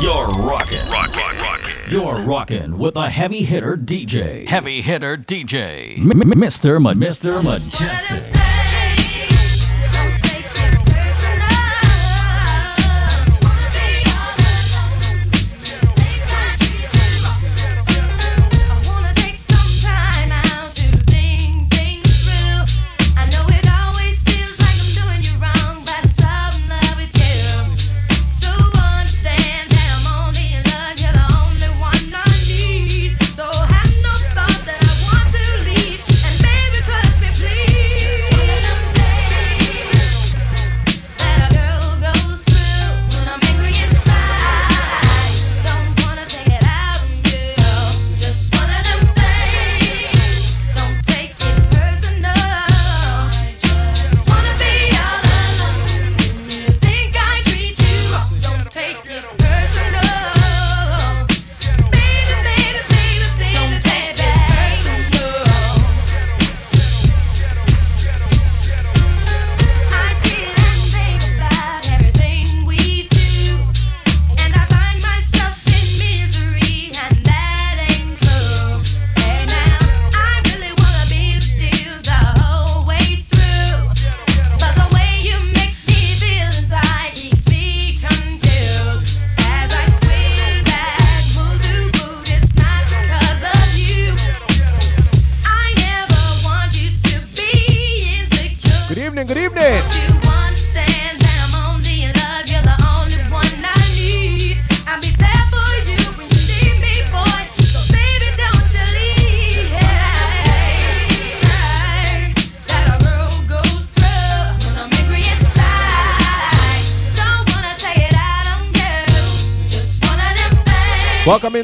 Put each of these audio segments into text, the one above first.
You're rocking. Rocking. Rocking. You're rocking with a heavy hitter DJ. Heavy hitter DJ. M- Mr. Ma- Mr. Mejustik.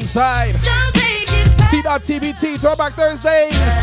Inside. T.TBT Throwback Thursdays.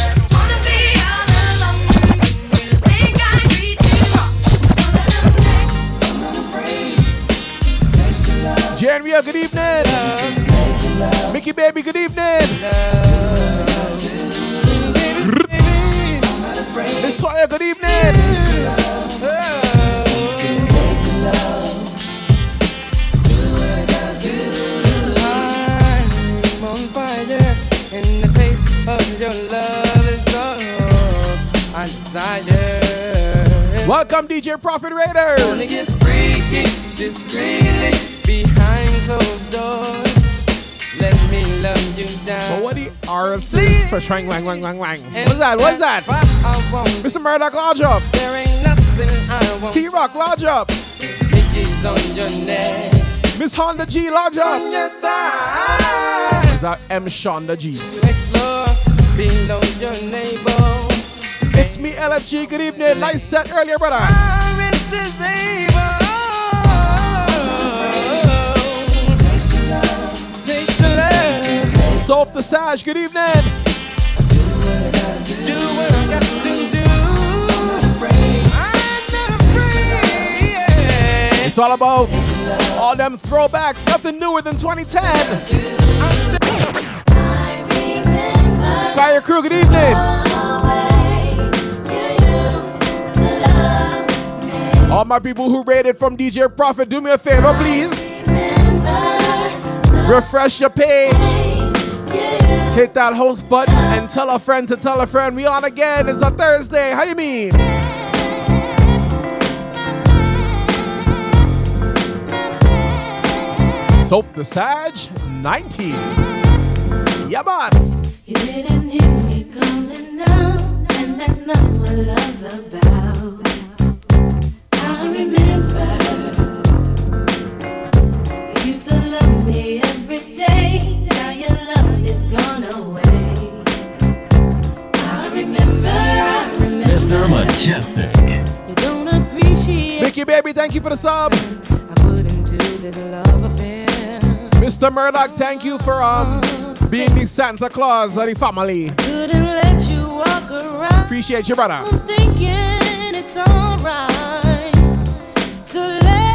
DJ Profit Raider. Wanna get freaky, discreetly, behind closed doors. Let me love you down. But what the RSs for swang wang wang wang wang? What's that? What's that? Mr. Murdoch, lodge up. There ain't nothing I want. T Rock, lodge up. On your neck. Miss Honda G, lodge up. On your thigh. Is that M Shonda G? Your. It's me, LFG. Good evening. Nice set earlier, brother. Ah. Soap the Sage. Good evening. Do what I got to do. I'm not afraid. I'm not afraid. Yeah. It's all about all them throwbacks. Nothing newer than 2010. Fire crew. Good evening. All my people who rated from DJ Profit, do me a favor, please. Refresh your page. Hit that host button and tell a friend to tell a friend. We on again. It's a Thursday. How you mean? Soap the Sage 19. Yeah, man. You didn't hear me and that's not what love's about. I remember love is gone away. I remember, I remember. Mr. Mejustik. You don't appreciate Mickey Baby, thank you for the sub. I put into this love affair. Mr. Murdoch, thank you for um being the Santa Claus of the family. Let you walk around. Appreciate you, brother. I'm thinking it's alright to let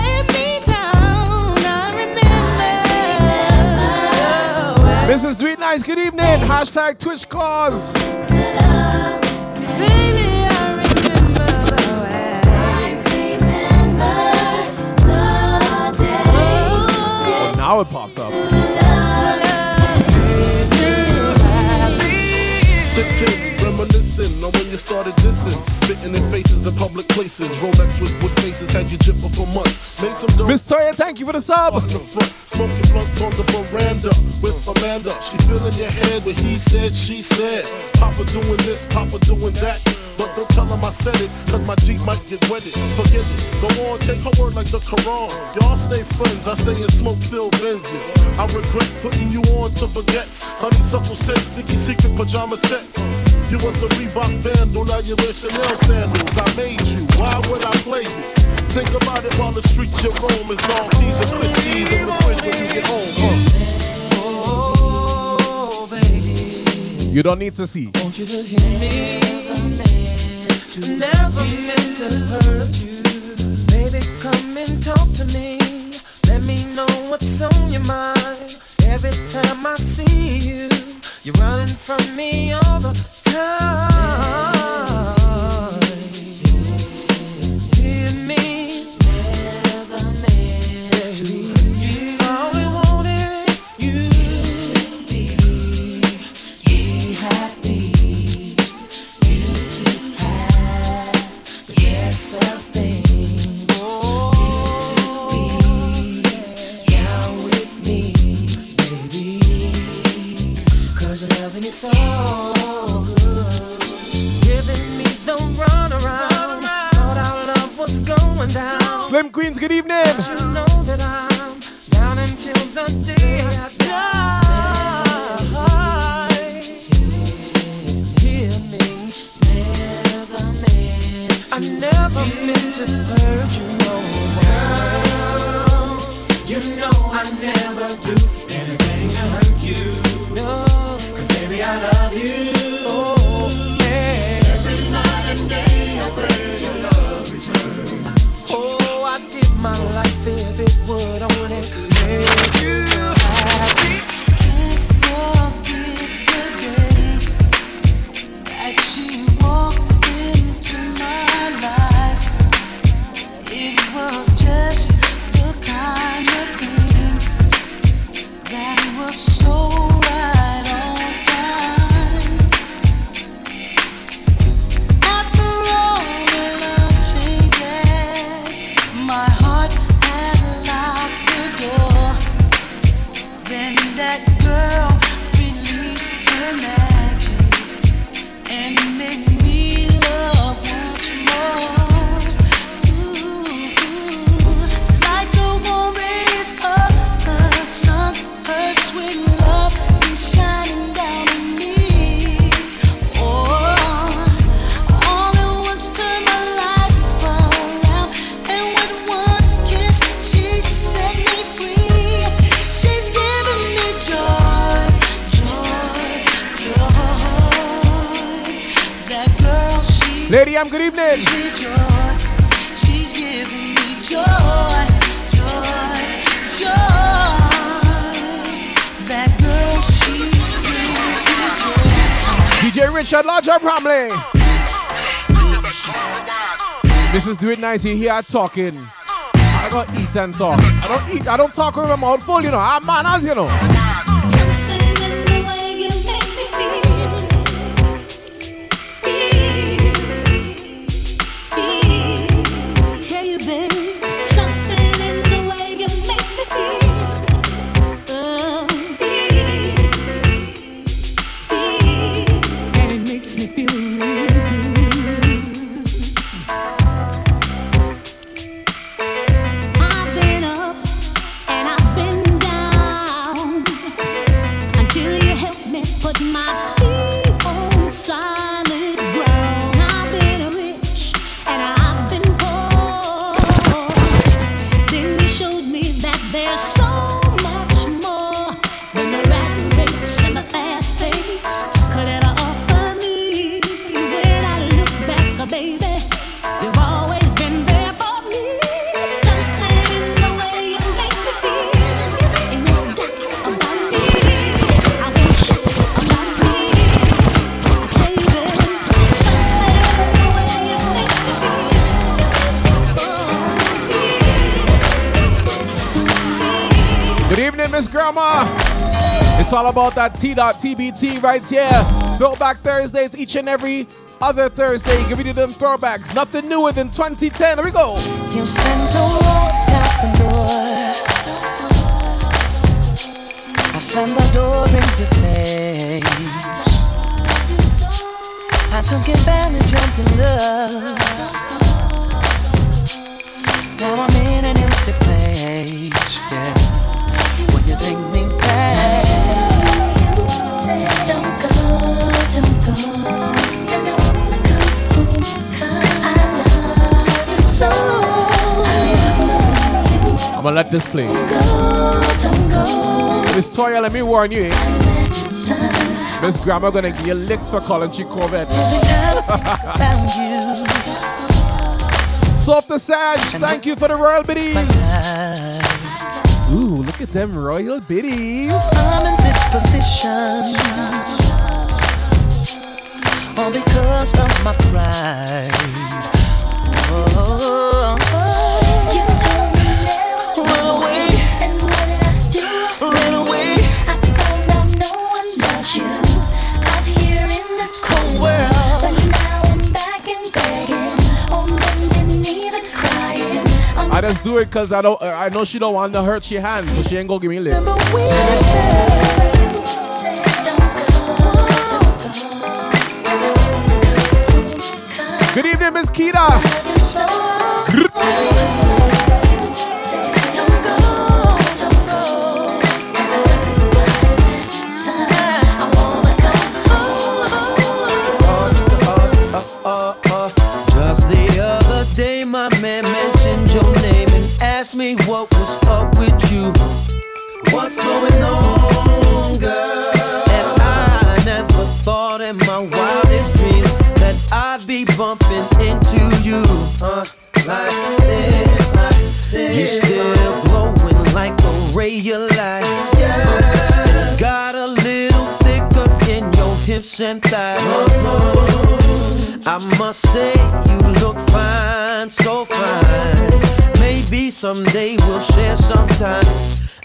Mrs. Sweet Nice, good evening. Hashtag Twitch Claus. Baby, I remember the way. I remember the day. Now it pops up. Reminiscing on when you started dissing, spitting in faces in public places. Rolex with wood faces had you jipping for months. Made some dough Miss Toya, thank you for the sub. in the front, smoking blunts on the veranda with Amanda. She feeling your head when he said, she said. Papa doing this, Papa doing that. But don't tell him I said it, cause my Jeep might get wetted. Forget it, go on, take her word like the Quran. Y'all stay friends, I stay in smoke filled Benzes. I regret putting you on to baguettes. Honeysuckle scents, sticky secret pajama sets. You was the Reebok vandal, now you wear Chanel sandals. I made you, why would I play you? Think about it while the streets you roam is long keys and Christie's in the fridge when you get home. huh? You don't need to see. want you to hear me. Never meant to hurt you. Baby, come and talk to me. Let me know what's on your mind. Every time I see you, you're running from me all the time. Slim Queens, good evening. You know that I'm down until the day I die. Hear me. Never meant I never meant to hurt you, no girl. You know I never do anything to hurt you. My life that girl This is Do It Nice. Hear talking. I got eat and talk. I don't eat. I don't talk with my mouth full, you know. I'm man as you know. T.TBT right here. Throwback Thursdays each and every other Thursday. Give me them throwbacks. Nothing newer than 2010. Here we go. You sent a walk out the door. I slammed the door in your face. I took advantage of the love. Now I'm in an let this play. Miss Toya, let me warn you. eh? Miss Grandma gonna give you licks for calling she Corvette. Soft the Sage, thank you for the royal biddies. Ooh, look at them royal biddies. I'm in this position all because of my pride. Just do it cause I don't. Uh, I know she don't want to hurt your hands, so she ain't gonna give me go. Good evening, Miss Kita.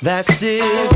That's if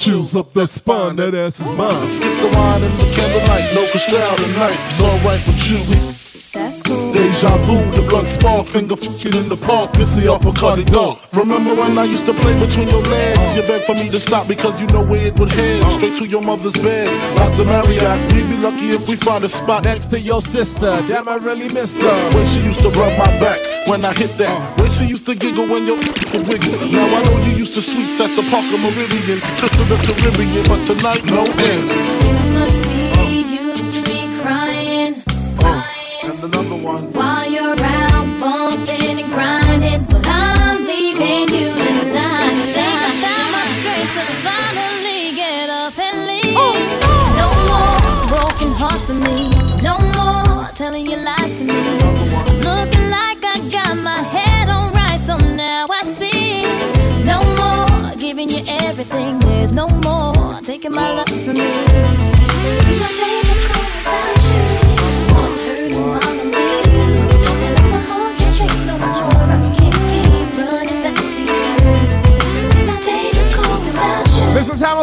Chills up that spine, that ass is mine. Skip the wine and the candlelight, no crystal tonight. It's alright with you. that's cool. Deja vu, the blood spark, finger fucking in the park, missy uppercut dog. Remember when I used to play between your legs? You begged for me to stop because you know where it would head. Straight to your mother's bed, like the Marriott. We'd be lucky if we find a spot Next to your sister, damn I really missed her. When she used to rub my back when I hit that. When she used to giggle when your would wiggle. Now I know you used to sweets at the Parker Meridien, trips to the Caribbean, but tonight no ends.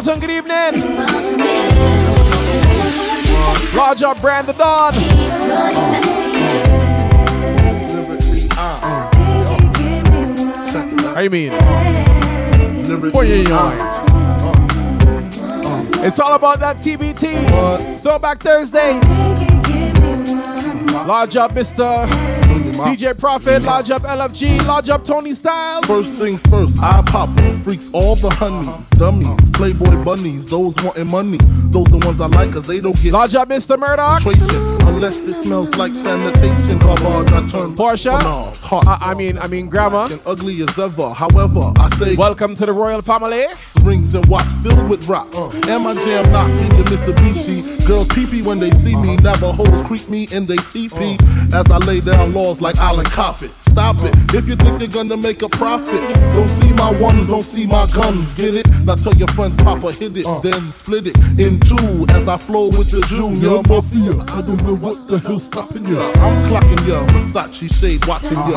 Take Large up, Brand the Dawn. keep running back to you. How you mean? Boy, yeah, yeah. It's all about that TBT. Throwback Thursdays. Large up, Mr. DJ Prophet, lodge up LFG, lodge up Tony Styles. First things first, I pop. Freaks all the honeys, dummies, playboy bunnies, those wanting money. Those the ones I like, cause they don't get Lodge up Mr. Murdoch. Unless it smells like sanitation, garbage, I turn Portia. Hot, I, I mean, I mean, Grandma. and ugly as ever. However, I say. Welcome to the royal family. rings and watch filled with rocks. Uh. And my jam knock me to Mitsubishi. Girls peepee when they see me. Uh-huh. Never Navajos creep me and they teepee. Uh. As I lay down laws like Island Coppet. Stop it. If you think you're gonna make a profit, don't see my ones, don't see my guns. Get it? Now tell your friends, Papa hit it, uh. then split it in two as I flow with the junior mafia. I don't know what the hell's stopping ya. I'm clocking ya, Versace shade watching ya. Uh-huh.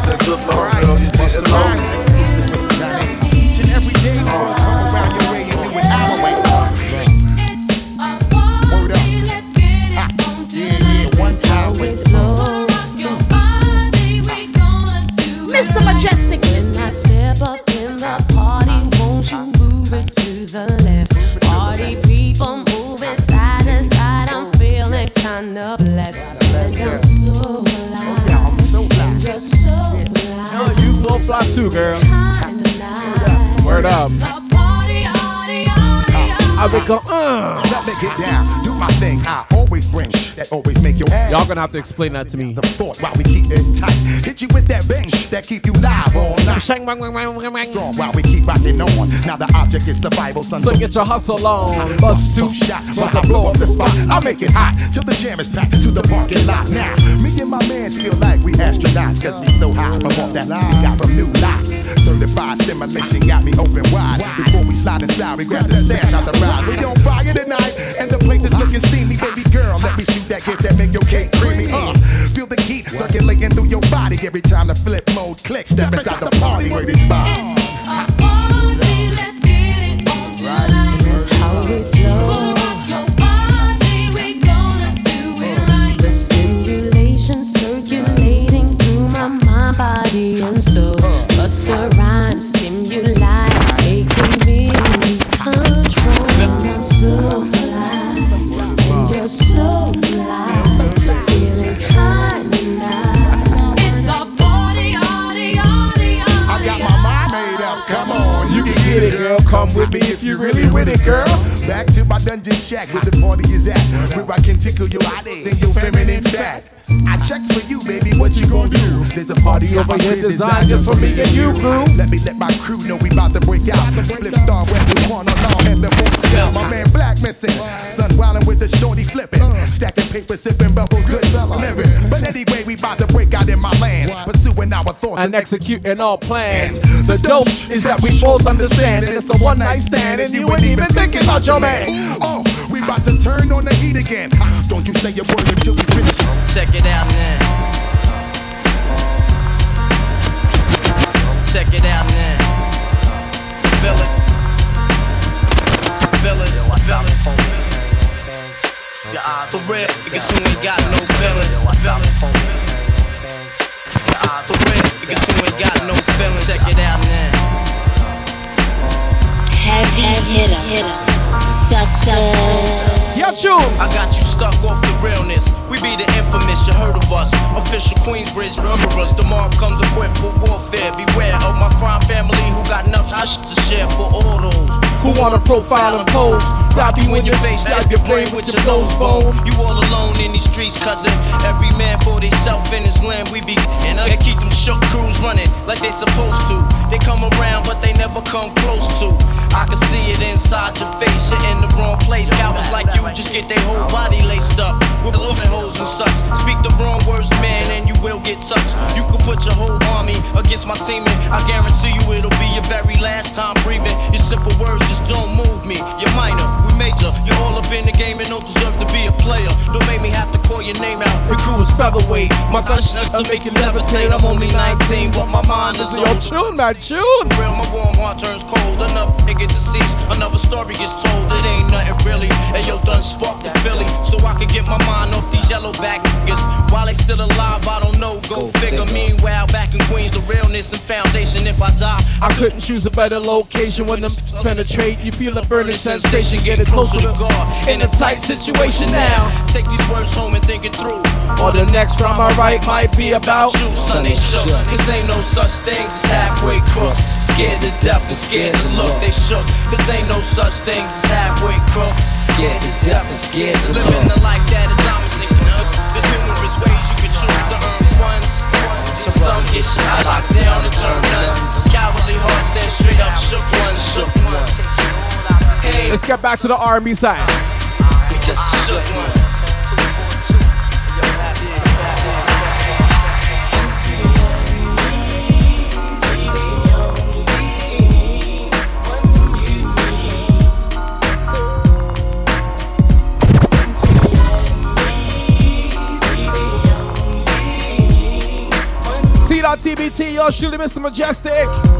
Got that good love, girl, you didn't know. Each and every day, we'll come around your way and do it our way. Word up. Ah. Yeah, yeah, one time with Mr. Mejustik. Fly too, girl. Word up. I be go, uh. Let me get down, do my thing. I always bring sh- that always make your ass. Y'all gonna have to explain that to me. The fort while we keep it tight. Hit you with that bang that keep you live all night. Shang, bang, bang, bang, bang. Strong while we keep rocking on. Now the object is survival, son. So get your hustle on. Bust two shot, but I blow up the spot. I make it hot till the jam is packed to the parking lot. Now, me and my mans feel like we astronauts, cause we so high from off that line. We got from new lots. Certified stimulation got me open wide. Before we slide inside, we grab the stash out the ride. We on fire tonight, and the place is looking steamy. Baby girl, let me shoot that gift that make your cake creamy. Uh, feel the heat circulating through your body every time the flip mode clicks. Step inside the party where this vibe. A party, let's get it on tonight. With me if you really with it, girl. Back to my dungeon shack where the party is at. Where I can tickle your body and your feminine fat. I checks for you, baby. What you gonna do? There's a party over here designed just for me and you, crew. Let me let my crew know we about to break out. Split star where we want along and the boys scale. My man Black missing. Sun wildin' with the shorty flipping. Stacking paper, sipping bubbles, good fella living. But anyway, we about to break out in my lands. Pursuing our thoughts And executing all plans. The dope is that we both understand that it's a one night stand and you ain't even thinking about your man. Oh, we about to turn on the heat again. Ah, don't you say a word until we finish. Check it out now. Check it out now. Feel it. Feel it. Feel it. For real, niggas who ain't got no feelings. For real, niggas who ain't got no feelings. Check it out now. Heavy hitter, success. Yeah, tune. I got you stuck off the realness. We be the infamous, you heard of us. Official Queensbridge, remember us. The mob comes equipped for warfare. Beware of my crime family who got enough shit to share for all those Who wanna profile and pose? Stop you in your face, stab your brain with your nose bone. You all alone in these streets, cousin. Every man for theyself in his land. We be and they keep them shook crews running like they supposed to. They come around, but they never come close to. I can see it inside your face. You're in the wrong place. Cowards like you just get their whole body laced up with living holes and such. Speak the wrong words, man, and you will get touched. You could put your whole army against my team, and I guarantee you it'll be your very last time breathing. Your simple words just don't move me. You're minor, we major. You're all up in the game and don't deserve to be a player. Don't make me have to call your name out. Your crew is featherweight. My gunshots to make you levitate. I'm only 19, but my mind is Yo, on tune, man, tune. real. My warm heart turns cold. Nigga deceased. Another story is told. It ain't nothing really. And yo, done sparked the Philly. So I can get my mind off these yellow back niggas. While they still alive, I don't know. Go, figure. Meanwhile, back in Queens, the realness and foundation. If I die, I couldn't choose a better location when them penetrate. You feel a burning sensation, getting closer to God. In a tight situation now. Take these words home and think it through. Or the next rhyme I write might be about you, son, they shook. Cause ain't no such things as halfway crooks. Scared to death and scared to look, they shook. Cause ain't no such things as halfway crooks. Scared to death and scared to. Living the life that is diamonds and nuts. There's numerous ways you can choose to earn funds. So some get shot, locked down, and turn nuts. Cowardly hearts and straight up shook ones, shook ones. Hey, Let's get back to the R&B side. we just shook one. T.TBT, yours truly, Mr. Mejustik.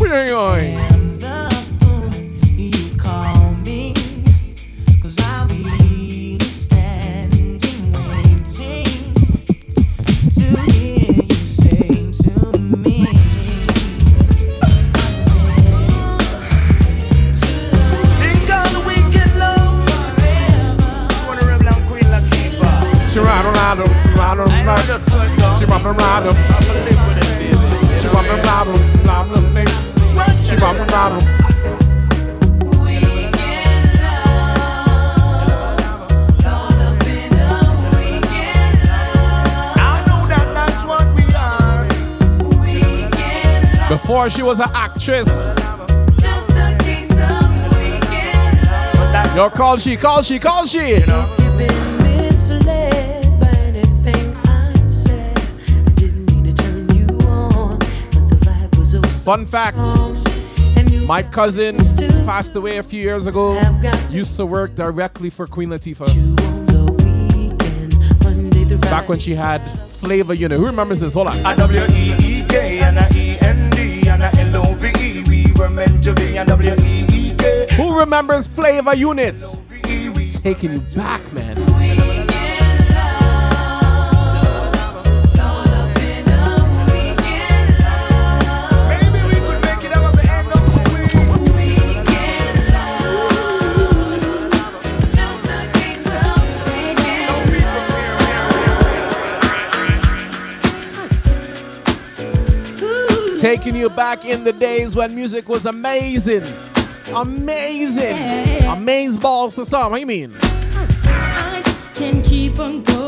We're you going? before she was an actress. Yo, call she, call she, call she. You know? Fun fact my cousin passed away a few years ago, used to work directly for Queen Latifah. Back when she had flavor, Unit. Who remembers this? Hold on. Who remembers Flavor Units? Taking you back, man. Taking you back in the days when music was amazing. Amazing. Amaze balls to some. What do you mean? I just can't keep on going.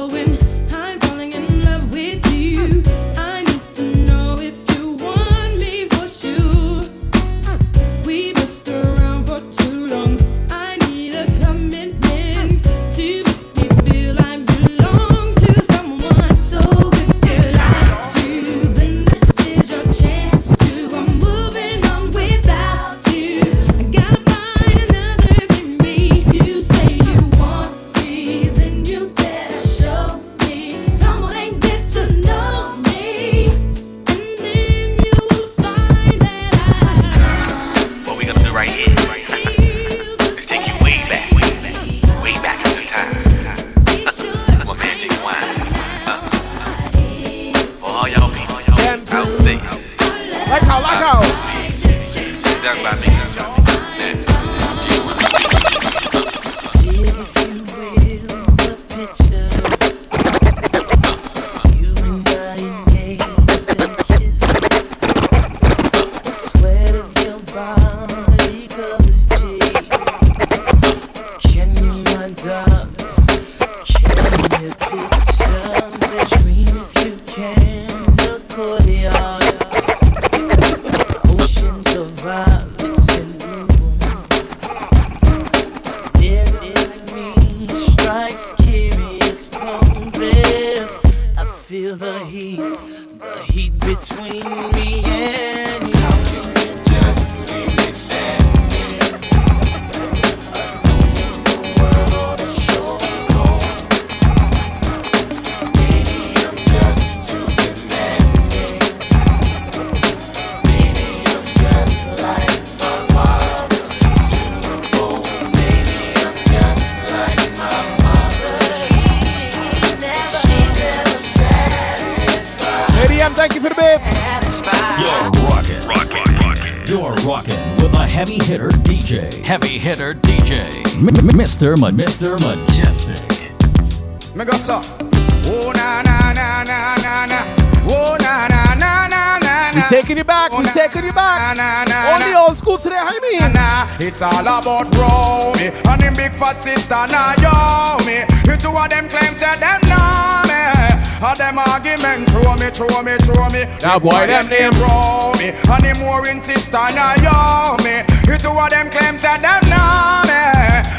rockin' with a heavy hitter DJ. Heavy hitter DJ. Mr. Ma- Mr. Mejustik. Me go. Oh na na na na na na. Oh na na na na na na. We taking you back. We taking you back. Only old school today. I mean. Nah, it's all about Romy and them big fat sister now yo me. Two of them claim say them know me. All them argument throw me, throw me, throw me. Now boy, them name throw me. And them more insist on a yow me. You two of them claim that them know me.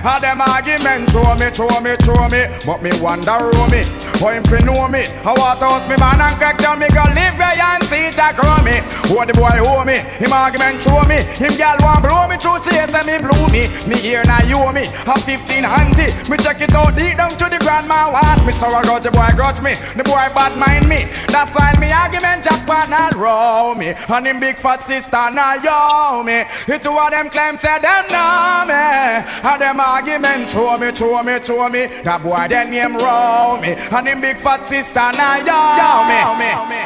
All them argument throw me, throw me, throw me. But me wonder who me. Why him fi know me? I want to ask me man and crack down me go live where and see it a grow me. What the boy owe me? Him argument throw me. Him gal want blow me through chase and me blow me. Me here now you me. A fifteen handy. Me check it out deep down to the grandma. What me sorrow grudge the boy grudge me. The boy bad mind me. That's why me argument jackpot not row me. And him big fat sister now yo me. It two of them claim say them know me. And them argument throw me, throw me, throw me. That boy then name row me. And him big fat sister now yo me.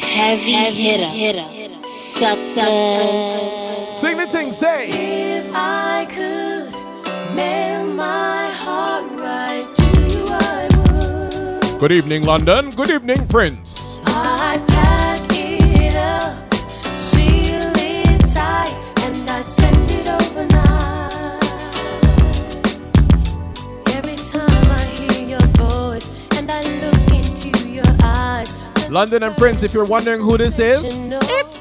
Heavy hitter. Sucker. Sing the thing, say. If I could mail my and evening, London. Good evening, Prince. London and Prince, if you're wondering who this is, it's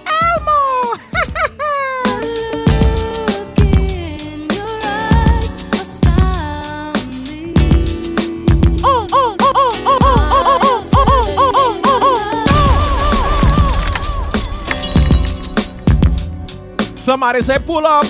Somebody say pull up.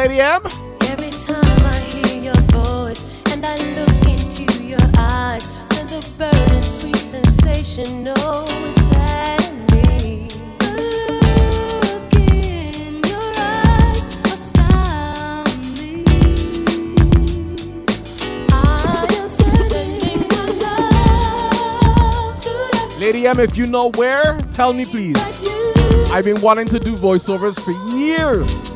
Lady M. Every time I hear your voice and I look into your eyes, sense a burning sweet sensation, oh, inside of me. Look in your eyes, astound me. I am sending my love to Lady M, if you know where, tell me please. I've been wanting to do voiceovers for years.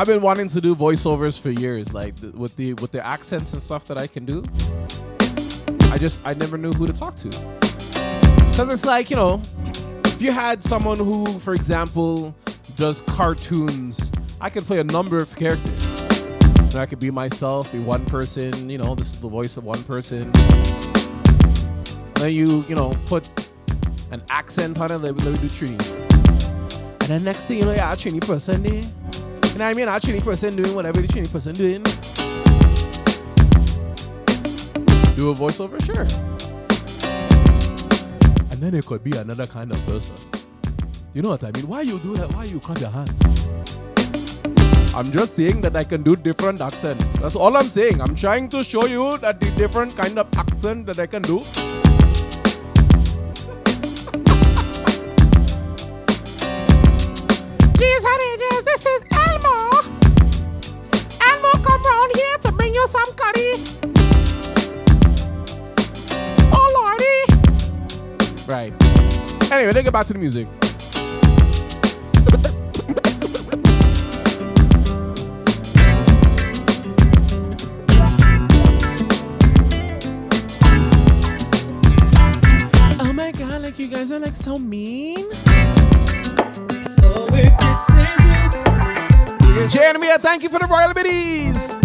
I've been wanting to do voiceovers for years, like th- with the with the accents and stuff that I can do. I just I never knew who to talk to. Cause it's like you know, if you had someone who, for example, does cartoons, I could play a number of characters. And I could be myself, be one person. You know, this is the voice of one person. Then you you know put an accent on it. Let me, do three. And then next thing you know, you're a person there. You know what I mean? A Trini person doing whatever the Trini person doing. Do a voiceover, sure. And then it could be another kind of person. You know what I mean? Why you do that? Why you cut your hands? I'm just saying that I can do different accents. That's all I'm saying. I'm trying to show you that the different kind of accent that I can do. Jeez, honey, you some curry. Oh, lordy. Right. Anyway, let's get back to the music. Oh my god, like you guys are like so mean. So if this is you, Jeremy, thank you for the royal biddies.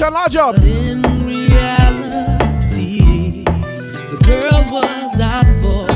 Egyptian large. But in reality, the girl was out for.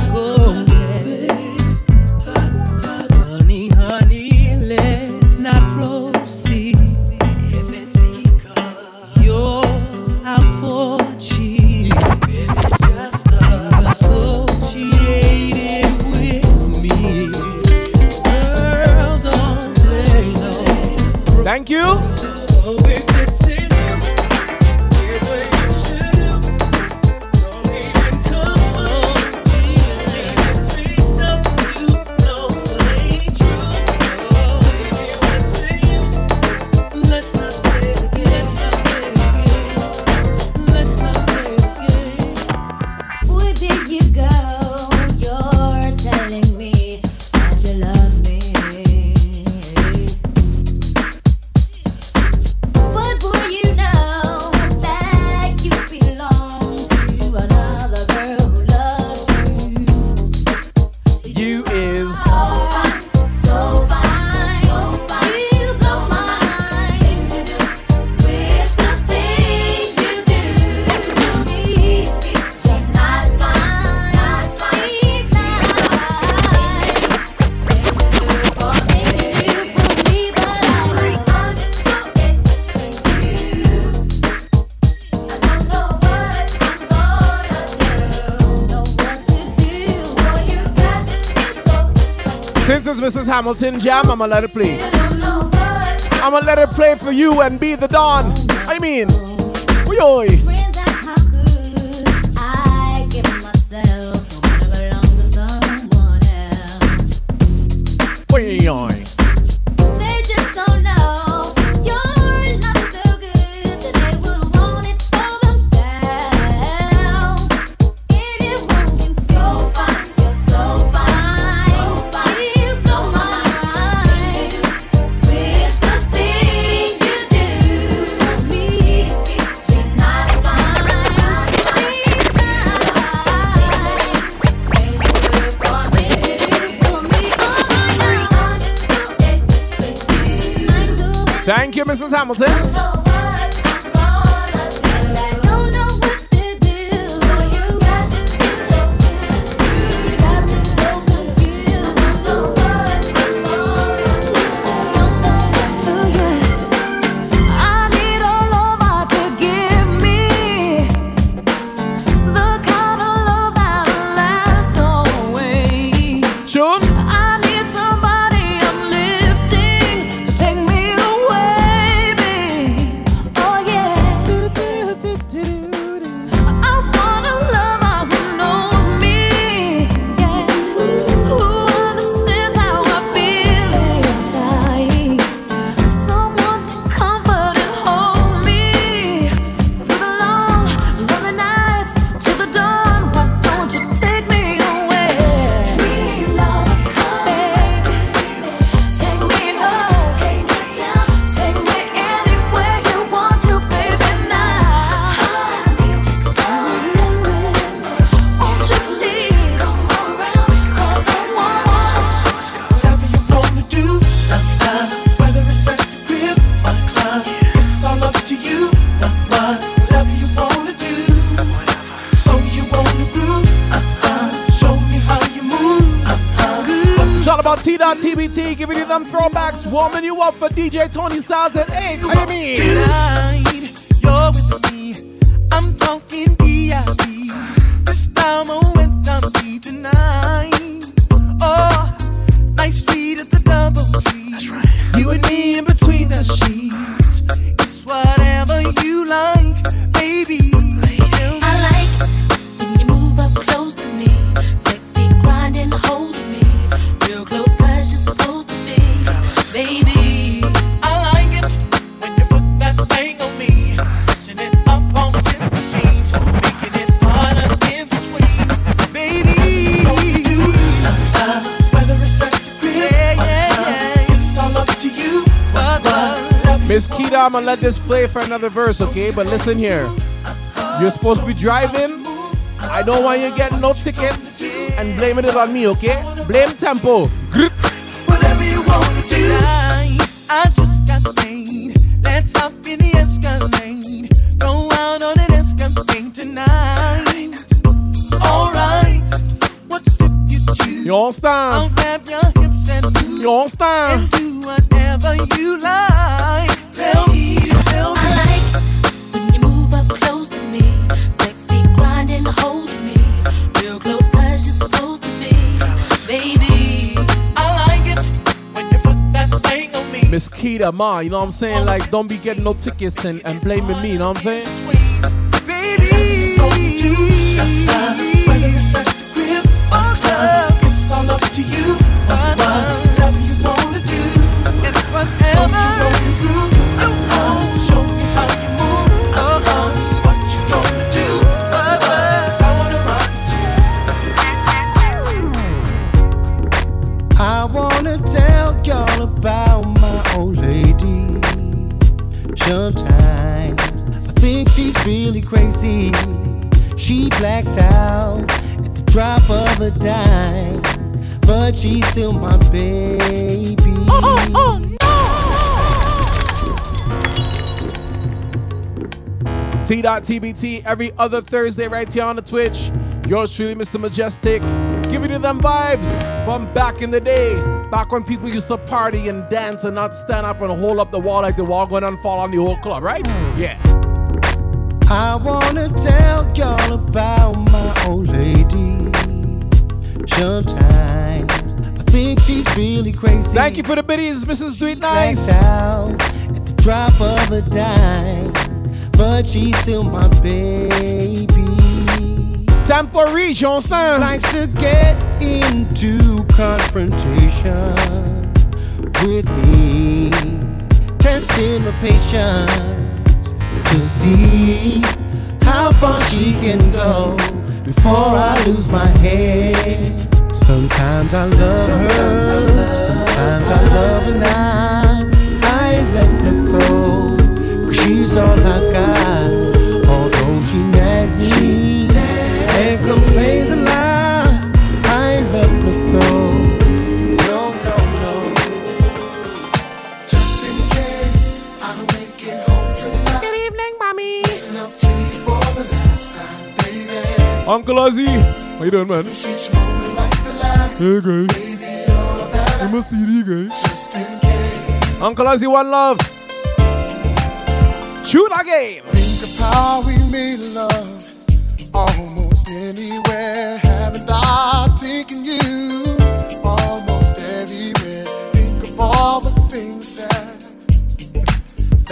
Hamilton jam, I'ma let it play. I'ma let it play for you and be the dawn. I mean, oi oi. Give me some? them throwbacks warming you up for DJ Tony Styles at 8. What do you mean? gonna let this play for another verse, okay? But listen here. You're supposed to be driving. I don't want you getting no tickets and blaming it on me, okay? Blame tempo. Ma, you know what I'm saying? Like, don't be getting no tickets and, and blaming me, you know what I'm saying? She's really crazy. She blacks out at the drop of a dime, but she's still my baby. T.TBT every other Thursday right here on the Twitch. Yours truly, Mr. Mejustik. Giving you them vibes from back in the day. Back when people used to party and dance and not stand up and hold up the wall like the wall going to fall on the whole club, right? Hmm. Yeah. I wanna tell y'all about my old lady. Sometimes I think she's really crazy. Thank you for the biddies, Mrs. Blacks Nice. out at the drop of a dime, but she's still my baby. Tempo you? Likes to get into confrontation with me, testing her patience to see how far she can go before I lose my head. Sometimes I love her, sometimes I love her not. I ain't letting her go, cause she's all I got. Uncle Ozzy. How you doing, man? Hey, guys. I must see you guys. Uncle Ozzy, one love. Shoot a game. Think of how we made love almost anywhere. Haven't I taken you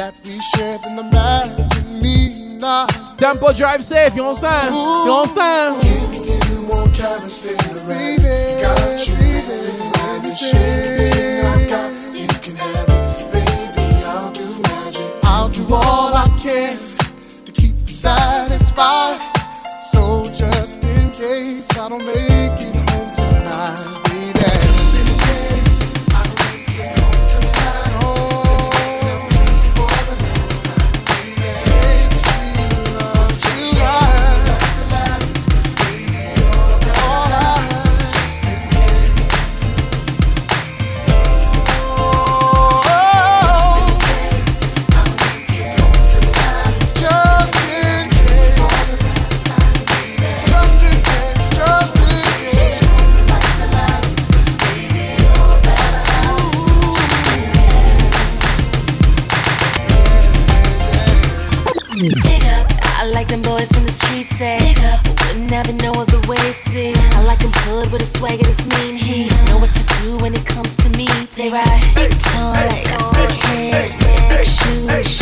that we shared and imagine me not. Tempo drive safe, you understand? You understand? Giving you more carrots than the baby. Got you, baby. Everything I got, you can have it, baby. I'll do magic. I'll do all I can to keep you satisfied. So just in case I don't make hood with a swagger that's mean. He know what to do when it comes to me. They ride big toy, big head, big shoes,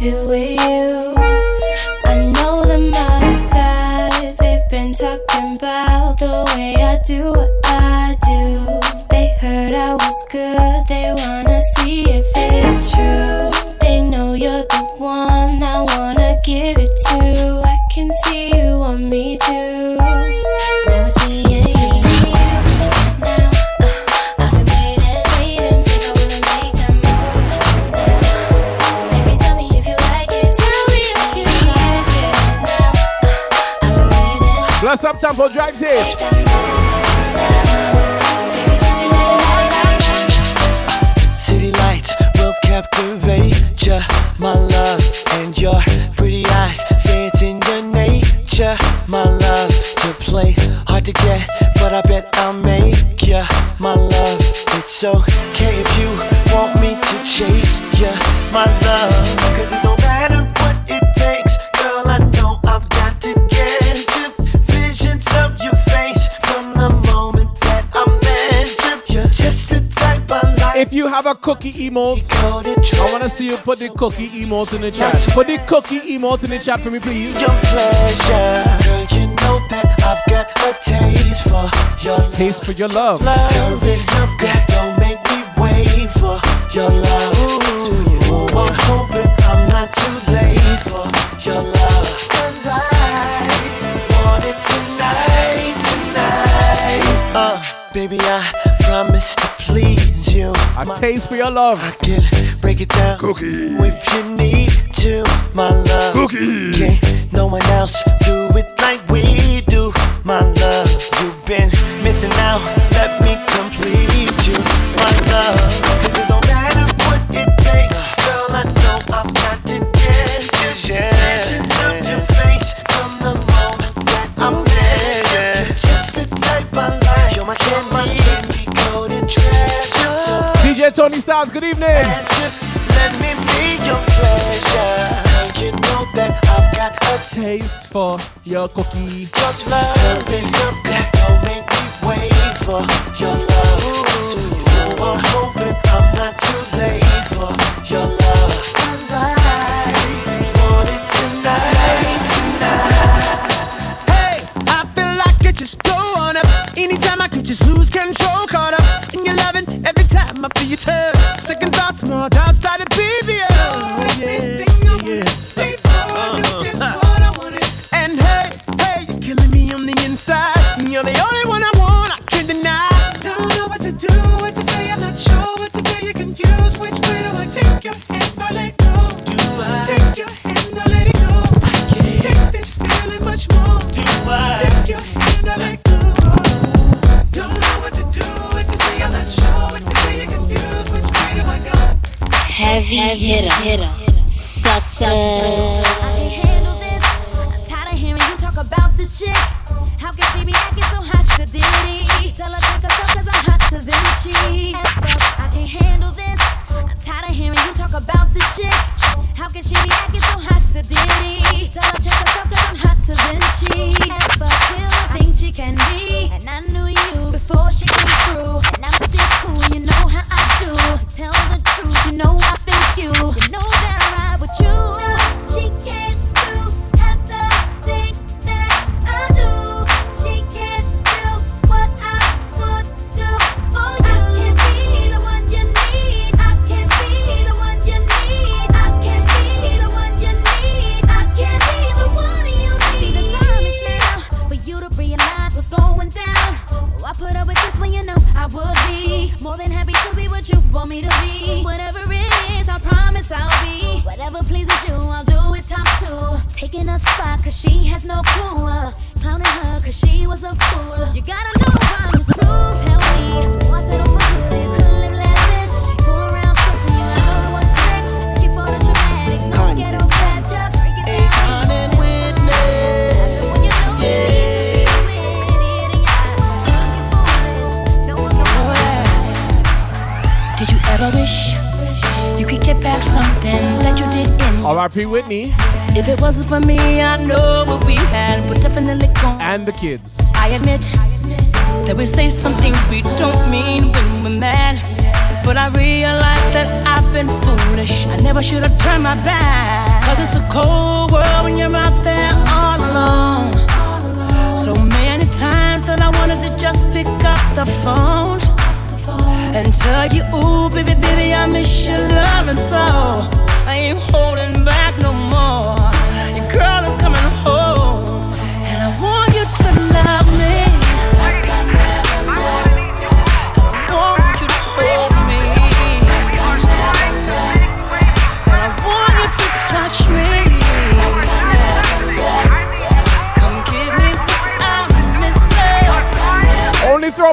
do with you. I know them other guys, they've been talking about the way I do a cookie emotes? I want to see you put the cookie emotes in the chat. Put the cookie emotes in the chat for me, please. Your pleasure. I've got a taste for your love. For your love. It up, girl. Don't make me wait for your love. Ooh. I'm hoping I'm not too late for your love. Cause I want it tonight, tonight. Uh, baby, I promise to please to. I my, taste for your love. I can break it down. Cookie. If you need to, my love. Cookie. Can't no one else do it like we do, my love. You've been missing out. Let me complete you, my love. Tony Styles, good evening. You know that I've got a taste for your cookie. Don't make me wait for your love. So you know I'm hoping I'm not too late for your love. my feet. Second thoughts, more doubts started beating. R.P. Whitney. If it wasn't for me, I know what we had would definitely gone. And the kids. I admit that we say some things we don't mean when we're mad. But I realize that I've been foolish. I never should have turned my back. Cause it's a cold world when you're out there all alone. So many times that I wanted to just pick up the phone and tell you, ooh, baby, baby, I miss your loving so. I ain't holding back.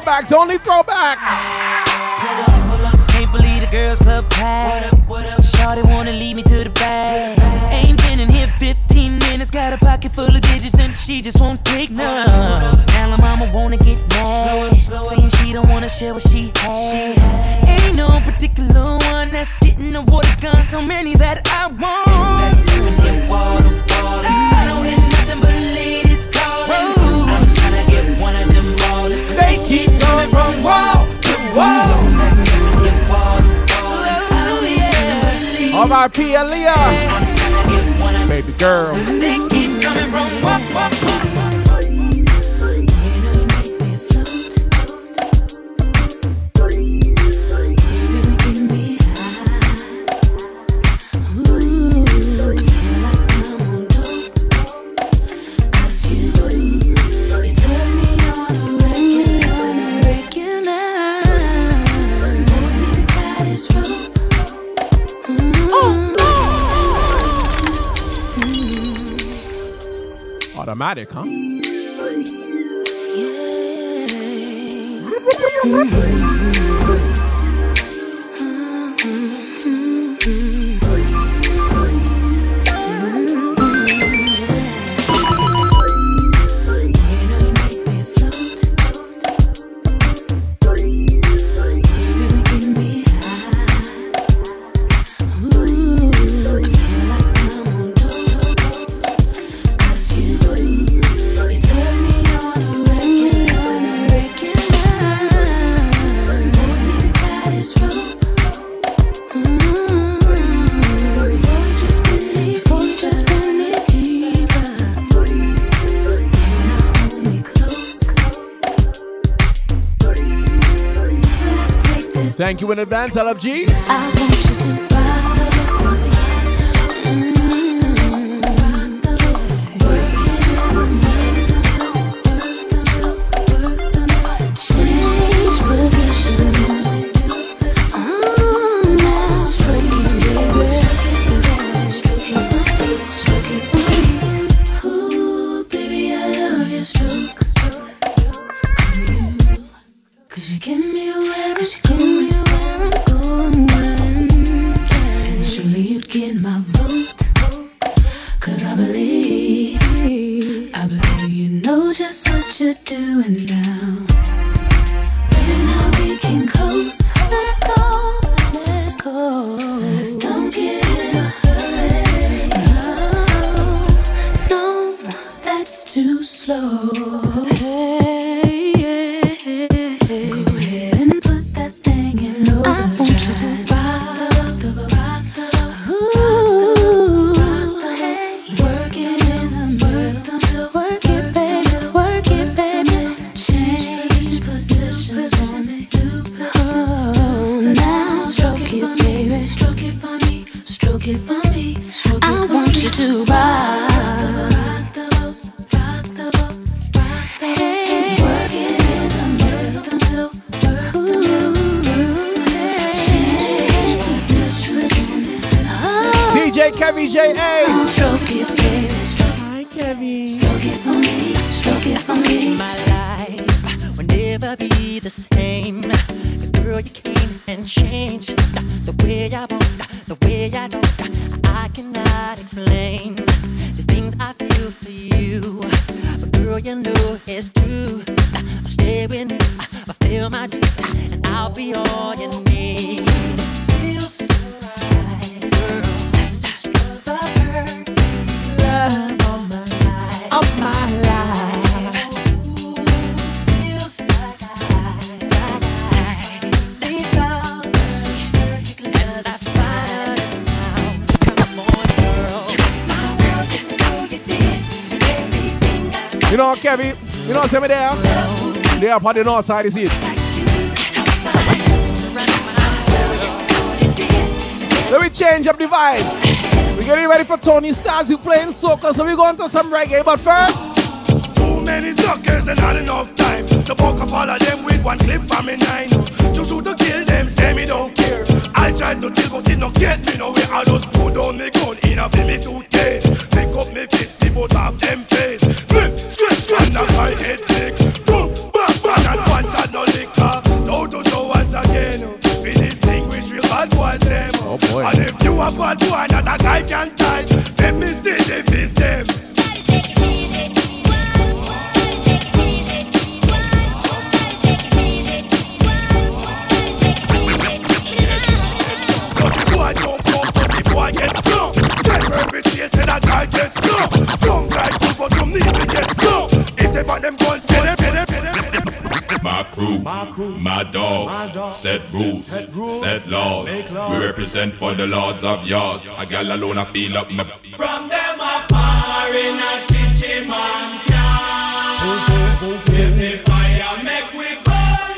throwbacks, only throwbacks. Can't believe the girls club packed. Shawty wanna lead me to the back. Ain't been in here 15 minutes, got a pocket full of digits and she just won't take none. Now mama wanna get mad, saying she don't wanna share what she has. Ain't no particular one that's getting the water gun. So many that of RP Aaliyah. Baby girl. exotic, huh? Yeah. Thank you in advance, LFG. up on the north side, is it? Let me change up the vibe. We're getting ready for Tony Stars, you playing soccer, so we're going to some reggae, but first. Too many suckers and not enough time. To bulk of all of them with one clip from me nine. Just to kill them, say me don't care. I tried to chill, but it not get me nowhere. I just put on the gun in a family suit. Dogs, set rules, set, laws. We represent for the lords of yards. A gal alone, I feel up my. From them a par in a chichi man can. Give me fire, make we burn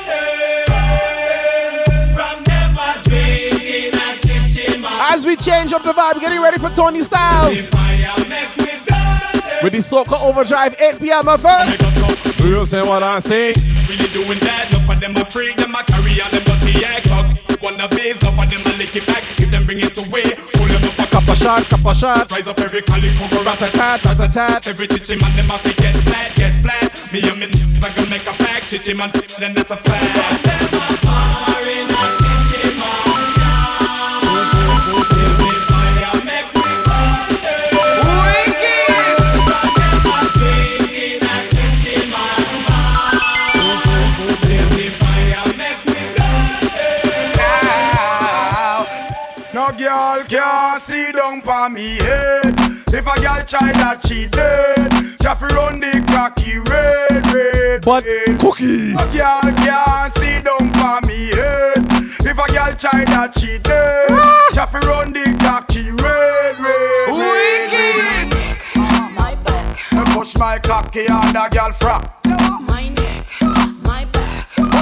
them. From them a drink in a chichi man. As we change up the vibe, getting ready for Tony Styles. With the Soca Overdrive, 8 p.m. at first. You say what I say? Really doing that, enough of them a freak, them a carry shot, cup a shot. Rise up every calico, go rat a tat, tat a tat. Every chichi man, them a fi get flat, get flat. Me and me n***s, I gonna make a pack, chichi man, then that's a fact. No for me head. If a girl try that she dead, she fi run the cocky red, red. But cookie. No girl can't see down for me head. If a girl try that she dead, ah! she fi run the cocky red, red, red. My back, push my cocky on the girl frack. my neck, my back,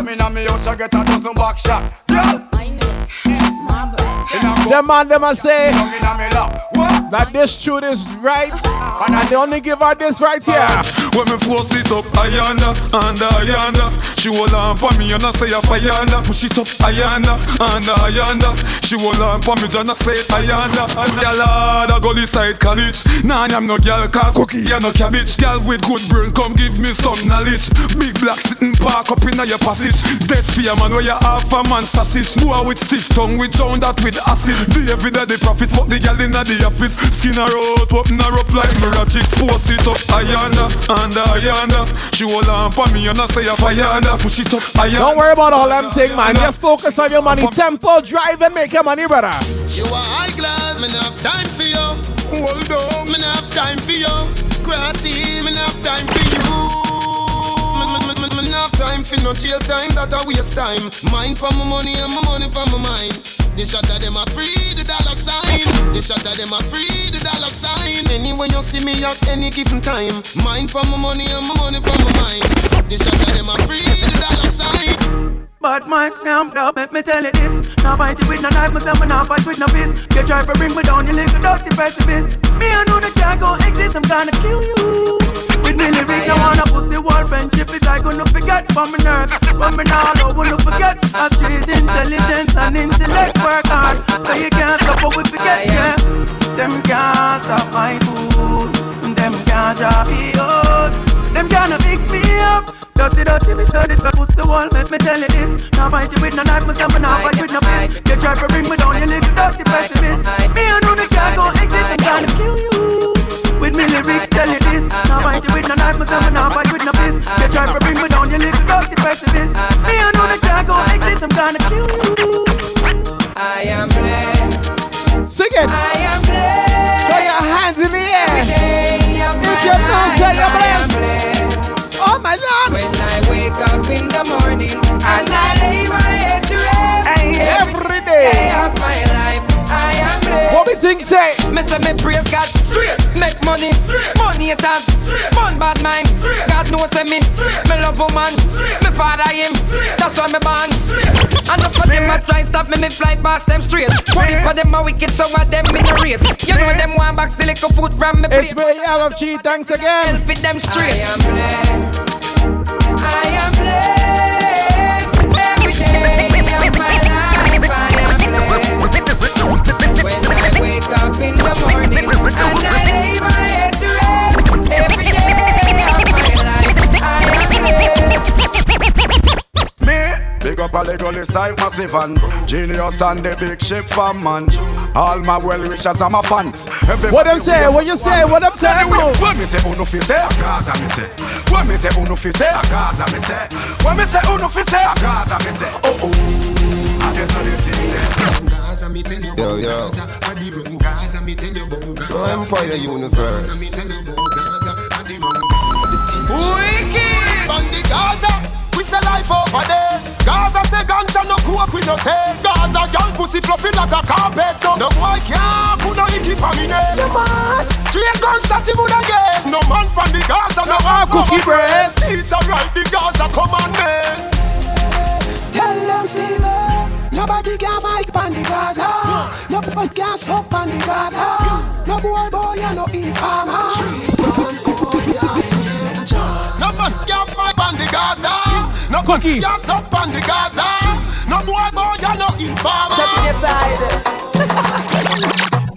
Come in on me house, I get a dozen back shot. Girl, my neck, my back. Them man, them a say Come in on me lap. What? that this tune is right, and I only give her this right here. Ah. When me force it up, ayanda, anda, ayanda. She hold on for me and I say a ayanda. Push it up, ayanda, anda, ayanda. She hold on for me and I say. And the lad, I go this side college. Nah, I'm no girl, cause cookie, you no cabbage. Girl with good brain, come give me some knowledge. Big black sitting park up in your passage. Dead fear man, where you half a man sausage. Boy with stiff tongue, we drown that with acid. The every day the profit, fuck the girl in the office. Skin her out, open her up like mirror chick. Force it up, ayanda, anda, ayanda. She hold on for me and I say a ayanda. Push it up, ayanda. Don't worry about all them thing, man. Just focus on your money. Tempo, drive, and make your money, brother. You are high class, me not have time for you. Hold on, me not have time for you. Crossy, me not have time for you. Time for no jail time, that a waste time. Mind for my money and my money for my mind. The shot of them a free the dollar sign. The shot of them a free the dollar sign. Anyway you see me at any given time. Mind for my money and my money for my mind. The shot of them a free the dollar sign. But my camp up, let me tell you this. Now fight it with no knife, myself, and now fight with no fist. You try to bring me down, you little dirty pessimist. Me, I know that can't go exist, I'm gonna kill you. With me lyrics, I wanna pussy war friendship is I gonna forget from my nerves. But me now, I wanna forget. I street intelligence and intellect work hard. So you can't stop what we forget, yeah. Them can't stop my food. Them can't drop me out. Them gonna fix me up. Dirty, dirty, me dirty, but pussy wall, make me tell you this. Now fight it with no knife, myself, and now fight with no fist. You try to bring me down, you little dirty pessimist. Me, I know the can't go exist, I'm gonna kill you. With me lyrics, tell you this. Now fight it with no knife, myself, and now fight with no fist. You try to bring me down, you little dirty pessimist. Me, I know the can't go exist, I'm gonna kill you. I am blessed. Sing it. I am blessed. Throw your hands in the air. Every day of If my you know, say you're I am blessed. blessed. Oh my lord. When I wake up in the morning and I lay my head to rest. Every day. of my life, I am blessed. Sing say? Me say me praise God straight, make money, money it has, fun bad mind. God knows say me, me love woman, me father him, that's why me born. And up for them a try stop me, me fly past them straight. One for them a wicked, so what them in the rate. You know them one box the little food from me It's plate. me, LFG. Thanks again. Fit them straight. I am blessed. I am blessed every day of my life. I am blessed the morning and I lay my head. Every day of my life, I am blessed. Me, big up a Lego side massive and genius and the big ship fan man. All my well wishers and my fans. Everybody What them say? What you say? What them say? Anyway, when me say uno fi say, a Gaza me say. When me say uno fi say, a Gaza me say. When me say uno fi say, a Gaza me say. Oh oh, I guess I didn't see. Gaza, me tell you Yo, yo. Gaza. I the run Gaza, me tell you about Gaza. Oh, Empire Universe. Me tell you about Gaza. I the run Wicked! On the Gaza, we say life over there. Gaza say ganja no coke we no take. Gaza girl pussy fluffy like a carpet. So no boy can't put no icky for me name. Yeah man, straight gunshot he would again. No man from the Gaza no have cookie bread. Teacher write the Gaza commandment. Tell them Steve, nobody can fight on the Gaza. No one can stop on the Gaza. No boy, boy, you no informer. No man can fight on the Gaza. No man can stop on the Gaza. No boy, boy, you no informer. Step in your side.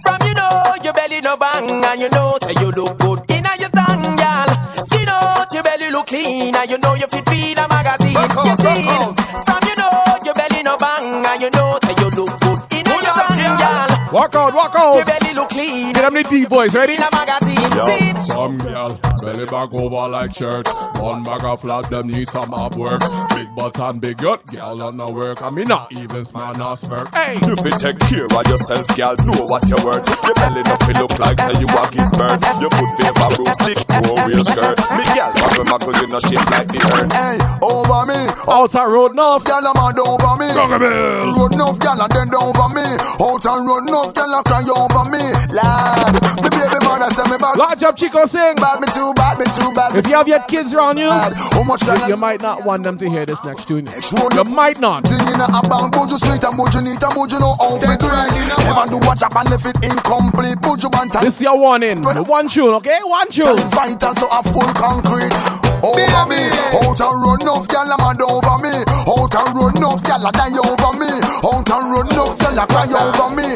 From you know your belly no bang and you know say you look good in your tongue, girl. Skin out your belly look clean and you know you fit feed a magazine. You see, from you know your bang and you know say you look good in your tongue, girl. Walk out, walk out. Your belly look clean. Get them the D boys, ready? In a magazine. See? Yo, some girl, belly back over like shirt. One bag of flat, them need some up work. Big butt and big gut, girl on the work. I mean, not even smart, not smirk. Hey! You fi take care of yourself, girl. Know what you're worth. Your belly no fi look like say you a give birth. Your foot favor broom stick, grow real skirt. Me girl, muggle muggle, you no shape like the earth. Hey, over me. Outside road enough. Girl, I'm mad over me. Rockabill. Road enough, girl, and then don't over me. Out and road enough, girl, and cry over me. Lad, me baby mother send me back. Large up, Chico, sing. Bad, me too bad, me too bad. If you have your kids around you, How much you, you might not want them to hear this next tune. You might not. Singing a bang, Buju sweet and Buju neat and Buju know how to do. Never do what job and left it incomplete. Buju bant This is your warning. One tune, okay? One tune. It's vital, so a full concrete. Over me, out and run off, gyal a mad over me. Out and run off, gyal a die over me. Out and run off, gyal a cry over me.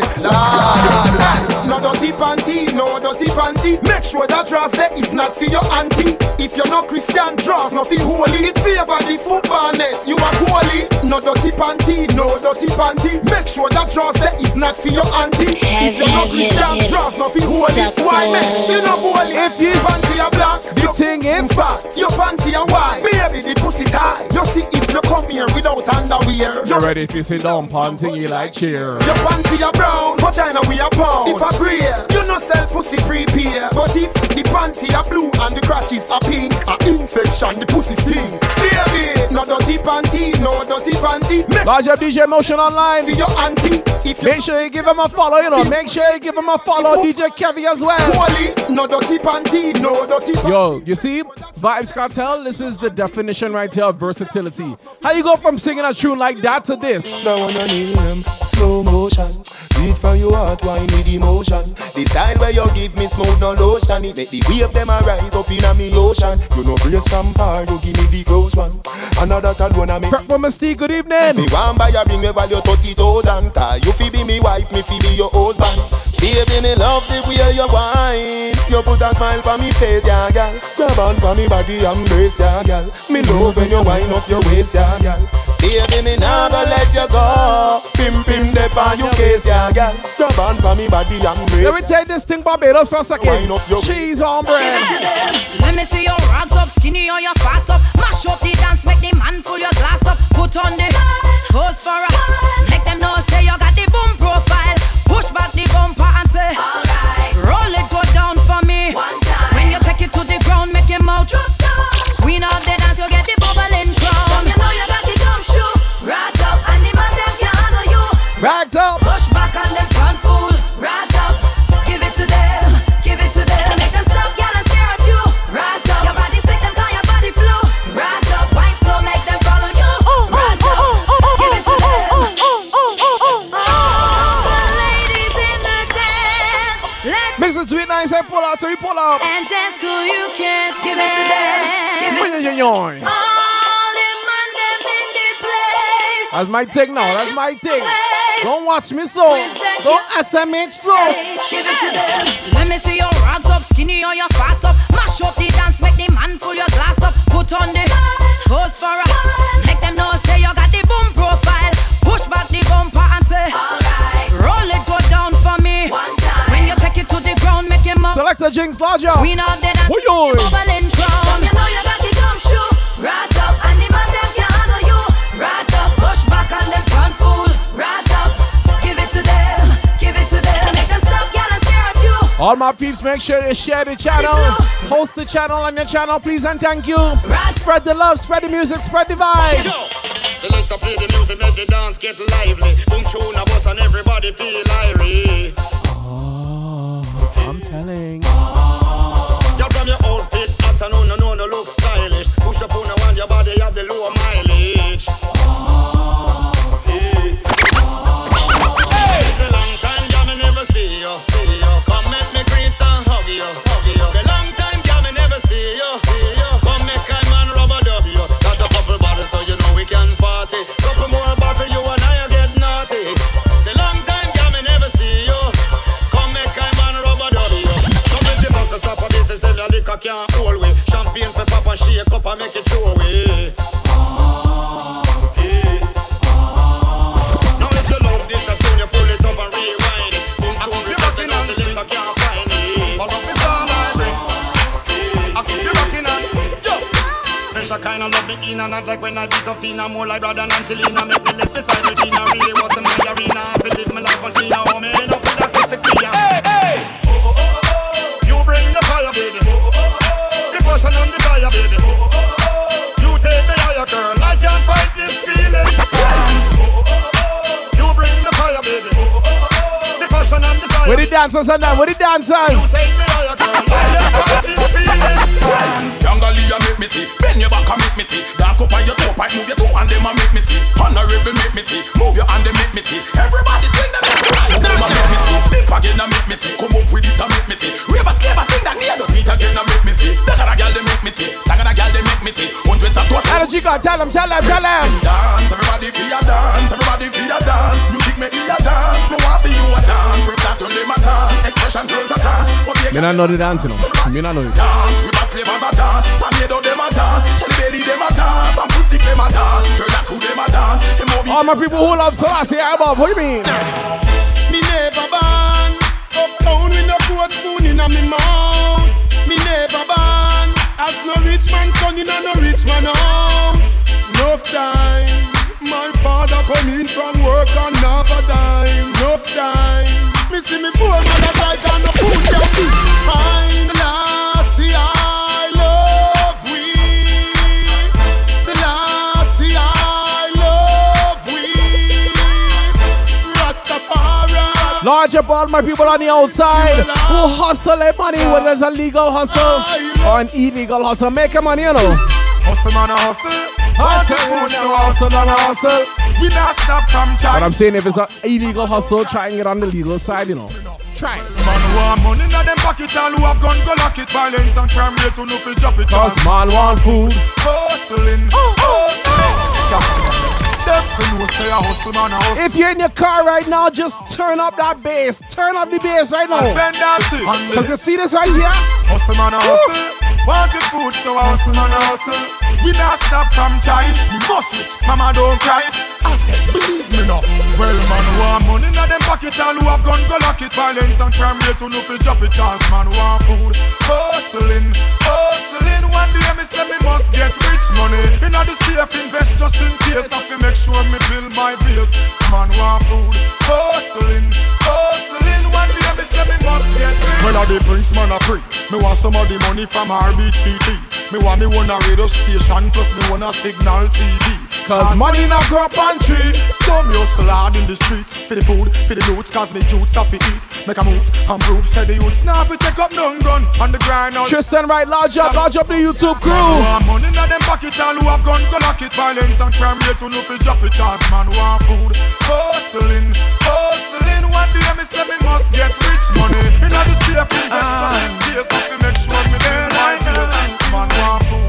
No dirty panty, no dirty panty. Make sure that dress there is not for your auntie. If you're not Christian, dress not for holy. It favor the football net, you are holy. No dirty panty, no dirty panty. Make sure that dress there is not for your auntie. If you're not Christian, dress not for holy. sucker. Why mesh? You know holy. If you panty are black, the thing in fact, your panty are white. Baby, the pussy tight. You see if you come here without underwear. You ready if you sit down, panting, you like cheer. Your panty are brown, vagina we are pound. If I grey, you no sell pussy prepare. But if the panty are blue and the crotches are pink, a infection, the pussy stink. Baby, no dirty panty, no dirty panty. Make Large up DJ Motion Online. for your auntie. If you Make sure you give him a follow, you know. Make sure you give him a follow, DJ Kevy as well. holy, no dirty panty, no dirty panty. Yo, you see, Vibes Cartel, this is the definition right here of versatility. How you go from singing a tune like that to this? Now on a name, slow motion. Beat from your heart, wine with emotion. The side where you give me smooth no lotion. It make the wave them a rise up in a me ocean. You know brace from far, you give me the close one. Another card wanna make Purple Mystique, good evening. me one buy a ring me value thirty thousand. Cause you fi be me wife, me fi be your husband. Baby, me love the way you whine. You put a smile on me face, yeah, girl. Grab on for me body, embrace, yeah, girl. Me love when you wind up your waist, yeah, girl. Baby, me nah go let you go. Pim pim dep on your case, yeah, girl. Grab on for me body, embrace. Let me take this thing Barbados for a second. Wind up your Cheese on bread. Let me see your rags up, skinny or your fat up. Mash up the dance, make the man full your glass up. Put on the pose for a. Make them know say you got the boom profile. Push back the bumper and say, Rags up. Push back and them turn fool. Rags up, give it to them, give it to them. Make them stop, girl, and stare at you. Rags up, your body sick, them call your body flu. Rags up, wine slow, make them follow you. Oh, oh, Rags up, oh, give it to them. All the ladies in the dance, let Mrs. Sweet Nice, say pull out, so you pull out. and dance till you can't give it to them. Give it to Yoing. all the man them in the place. That's my thing now. That's my thing. Don't watch me so. Don't SMH so. Give it to them. Let me see your rags up, skinny or your fat up. Mash up the dance, make the man full your glass up. Put on the pose for a. Make them know say you got the boom profile. Push back the bumper and say, Roll it, go down for me. When you take it to the ground, make him up. Select the Jinx larger. We know that that's Oi, oi. bubbling crown. All my peeps, make sure you share the channel, host the channel on your channel, please and thank you. Spread the love, spread the music, spread the vibes. Select play the music, make the dance get lively. Boom tune a bus and everybody feel irie. Love me in and out like when I beat up Tina More like brother and Angelina. Make me live beside Regina Really was in my arena. I feel live my life on Tina Oh me end up with a sexy queen Hey, hey! You bring the fire baby. The passion and desire baby. You take me higher girl. I can't fight this feeling. You bring the fire baby. The passion and desire. Where the dancers and that? Where the dancers? You take me higher girl. I can't fight this feeling. Yangalia make me see, bend your back and make me see. Dance up on your toe, pipe move your toe and them a make me see. Honorable make me see, move your hand and make me see. Everybody sing them make me. Them a make me see, again make me see. Come up with it and make me see. Rave a slave a thing that near the beat again and make me see. That a girl they make me see, that a girl they make me see. Hundreds of God, tell them, tell them, tell them. Dance, everybody feel a dance, everybody feel a dance. Music a dance, me want for you a dance. From that to them a dance, expression turns a dance. What Me not know the dancing. You know. Me not know it. dance, with a flavor a dance. Tornado them a dance, Jelly belly them a dance, and pussy them a dance. Turn crew them a dance. Them all my people who love Selassie above, what do you mean? Me never born uptown with no goat spoon in a me mouth. Me never born as no rich man son in a no rich man house. Enough time, my father come in from have a dime. Enough time, me see me poor mother die and no food can be fine. Selassie, I love we. Selassie, I love we. Rastafari. Large up all my people on the outside who hustle their money, whether it's a legal hustle or an illegal hustle. Make your money, you know. Hustle man hustle. Hustle, Hustle, hustle hustle. We not stop from But trying. I'm saying if it's an illegal hustle, try and get on the legal side, you know. Try. it. Man want money in them pocket, all who have gun go lock it. Violence and crime rate, who no fi drop it. Cause man want food. Hustling, oh, oh, oh. hustling. Them fi know say a hustle man a hustle. If you're in your car right now, just turn up that bass. Turn up the bass right now. Cause you see this right here? Hustle man a hustle. Want the food, so hustle man a hustle. We not stop from trying. We must rich, mama don't cry. I tell you, believe me now. Well, man want money in them pocket, all who have gun go lock it. Violence and crime rate, who no fi drop it. Cause man want food. Hustling, hustling. One day me say me must get rich money. Inna the safe, invest just in case. I fi make sure me build my base. Man want food. Hustling, hustling. One day me say me must get rich. Well, I the prince man a free. Me want some of the money from RBTT. Me want me one a radio station plus me one a signal TV. Cause money not grow up on tree. Some hustle hard in the streets for the food, for the loot. Cause me youths have to eat. Make a move and prove. Say the youths now fi take up none gun on the grind. Tristan right, large up, large up the YouTube crew. Want money in them pocket, all who have gun go lock it. Violence and crime rate, who no fi drop it. Cause man want food. Hustling, hustling. One day me say me must get rich money. Inna the safe investors in case I fi make sure me there like this. Man want food.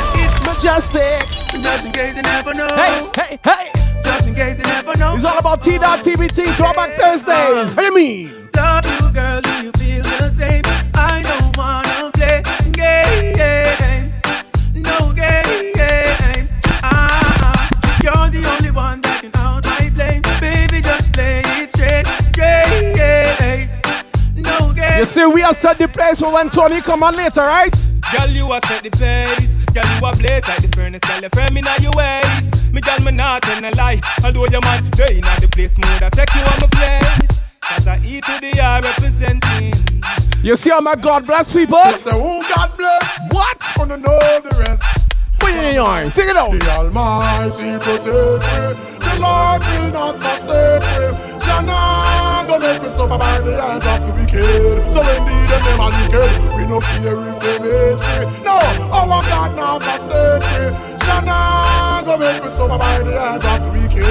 Hustling, Mejustik. Just in case you never know. Hey, hey, hey. Just in case you never know. It's all about T.TBT oh. Throwback Thursdays. Oh. What do you mean? Love you, girl. Do you feel the same? I don't wanna You see, we are set the place for when Tony come on later, right? Girl, you are set the pace. Girl, you a blaze like the furnace, girl, you firm inna your ways. Me girl, me not tell a lie. Although your man, they inna the place, mood, I take you on my place. Cause I E to the R representing. You see how my God bless people? Say who God bless? What? Wanna know the rest? Put it in your eyes. Sing it out. The Almighty protect me. The Lord will not forsake me. Jana gonna make me suffer by the hands of the wicked. So indeed them them are wicked. We no care if they hate me. No, oh, our God not forsake me. Jana gonna make me suffer by the hands of the wicked.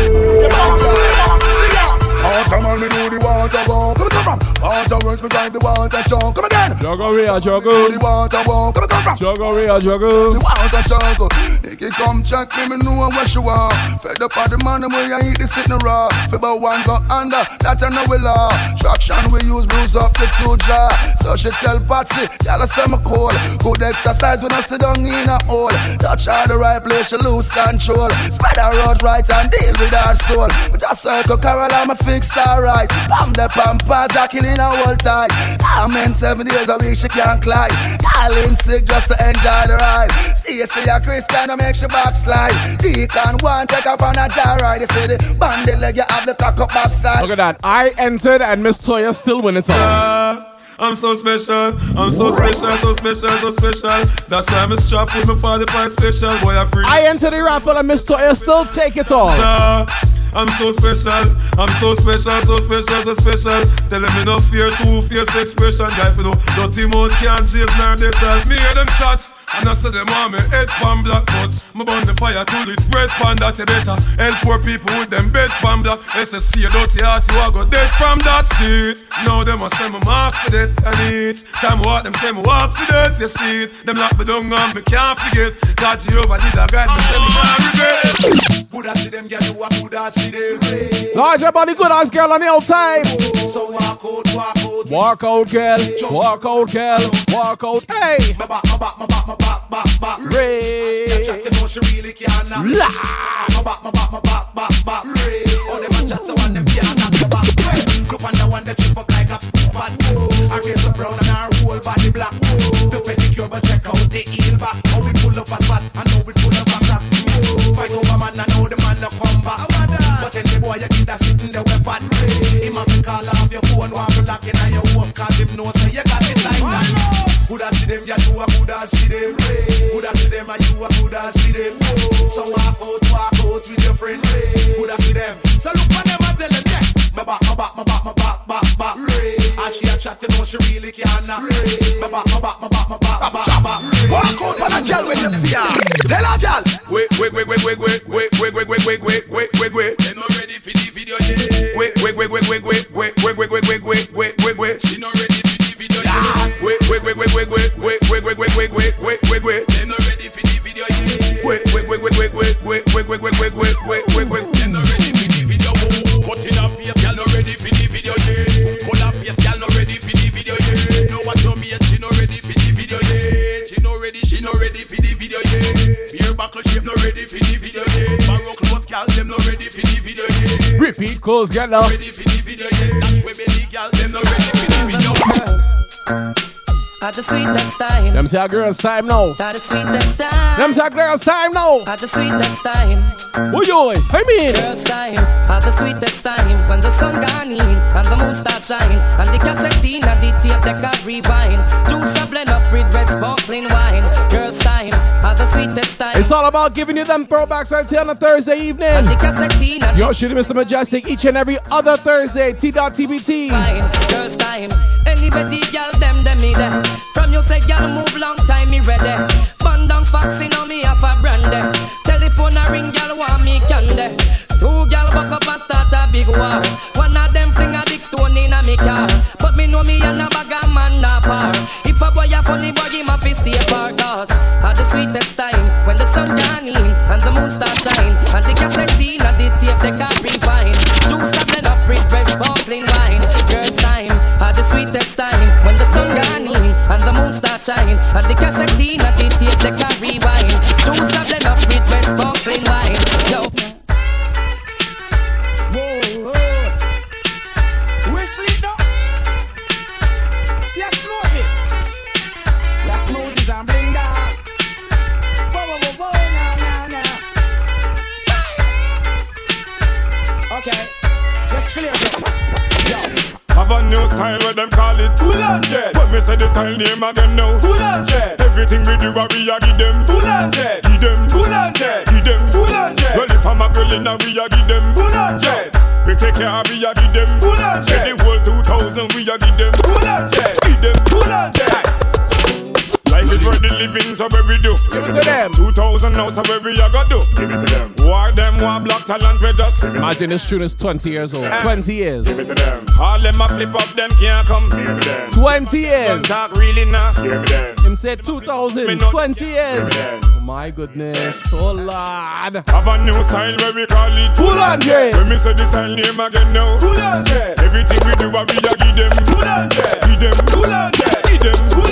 See ya. Water man, me do the water walk. Come from. Water works, drive the water chunk. Come again. Juggeria, Do juggle. the water walk. Come come from. Juggeria, juggle. The water chunk. Nicky come check me, me know what you want. Fed up on the man, where you eat the sitting raw. Fi about one go under, that I know we law. Traction we use, bruise up the two jaw. So she tell Patsy, y'all say me cool. Good exercise when I sit down in a hole. Touch her the right place, she lose control. Her out right and deal with her soul. But just circle Carol, I'm a fix alright. Pam the pampas, are killing her whole time. I'm in seven years a week, she can't climb. Darling sick just to enjoy the ride. See, see a Christian, I make she backslide. Deacon one take up on a jar ride. You see the bandit leg, you have the cock up backside. Look at that. I entered and Miss Toya still win it all. I'm so special, I'm so special, so special, so special. That's why I'm strapped with my 45 special. Boy, I pre. I entered the raffle and Miss Toya still take it all. Ja, I'm so special, I'm so special, so special, so special. Tell them no fear, two fierce expression. Guy, you know, dirty mouth can't chase nor they tell me hear them shot. And I say them want me head pan black but Me burn the fire to it bread pan that you better Help poor people with them bed pan black SSC a dirty heart you a go dead from that seat Now them a say me mark for that and each Time what them say me walk for that you see it Them lock me down and me can't forget God Jehovah did a guide me say me can't regret Buddha see them, girl, you a Buddha see them. Large your body good ass girl on the outside. So walk out, walk out. Walk out, girl. Walk out, girl. Walk out. Hey. Back, back, back. Ray. Chat to know she really can't knock. La. My back, my back, my back, back, back. Ray. All them a chat so one them can't knock your back. Look on the one that trip up like a bad. Her face so brown and her whole body black. The pedicure but check out the heel back. How we pull up a spot and how we pull up a crack. Fight over man and know the man no come back. But the boy you keep that sitting there with fat. Him have to call off your phone while you lock in your home cause him know say you got it like that. Coulda see them, yeah, you a coulda see them. Coulda see them and you a coulda see them. So walk out, walk out with your friend. Coulda see them. So look on them and tell them, yeah. My back, my back, my back, my back, back, back. And she a chat to know she really can't knock. My back, my back, my back, my back, back, back. Walk out on a girl when you see her. Tell her girl. Wait, wait, wait, wait, wait, wait, wait, wait, wait, wait, wait, wait, wait, Repeat close, get now. Ready for the video yet. That's where belly, girl, them not ready for the video. At the sweetest time. Them say a girl's time now. At the sweetest time. Them say a girl's time now. At the sweetest time. Who you? I mean. Girls time. At the sweetest time. When the sun gone in and the moon start shine. And the cassette in and the tape they can rewind. Juice a blend up with red sparkling wine. Girls time. At the sweetest time. It's all about giving you them throwbacks here on a Thursday evening. And the cassette in Yo, shooting Mr. Mejustik each and every other Thursday. T.TBT. Girls time. Anybody girl them them me there. From you say girl move long time me ready. Band down fox in me have a brandy. Telephone a ring girl want me candy. Two girl buck up and start a big war. One of them fling a big stone in a me car. But me know me and a bag of man na par. If a boy a funny boy him a fi stay far cause the sweetest time and start shine and the cassette and the tape they can refine. Juice a blend up with red sparkling wine. Girls time at the sweetest time when the sun gone in and the moon start shine and the cassette and the tape they can rewind. Have a new style where them call it. Full on jet. When me say the style name again now. Full on jet. Everything we do, we a give them. Full on jet. Give them. Full on jet. Give them. Full on jet. Well if I'm a girl in a we a give them. Full on jet. We take care of we a give them. Full on jet. The whole 2000 we a give them. Full on jet. Give them. Full on jet Life is worth the living, so where we do. Give it to them. 2000 now, so where we a go do. Give it to them. War them, war black talent, we just. Imagine this tune is 20 years old. Eh. 20 years. Give it to them. All them a flip up, them can't come. Give me them. 20 years. Don't talk really now. Give me them. Him said 2000. 20 years. Oh my goodness. Oh Lord. Have a new style where we call it Full on. When me say this style name again now Full on Everything we do a we a give them Full on Give them Full on Give them Full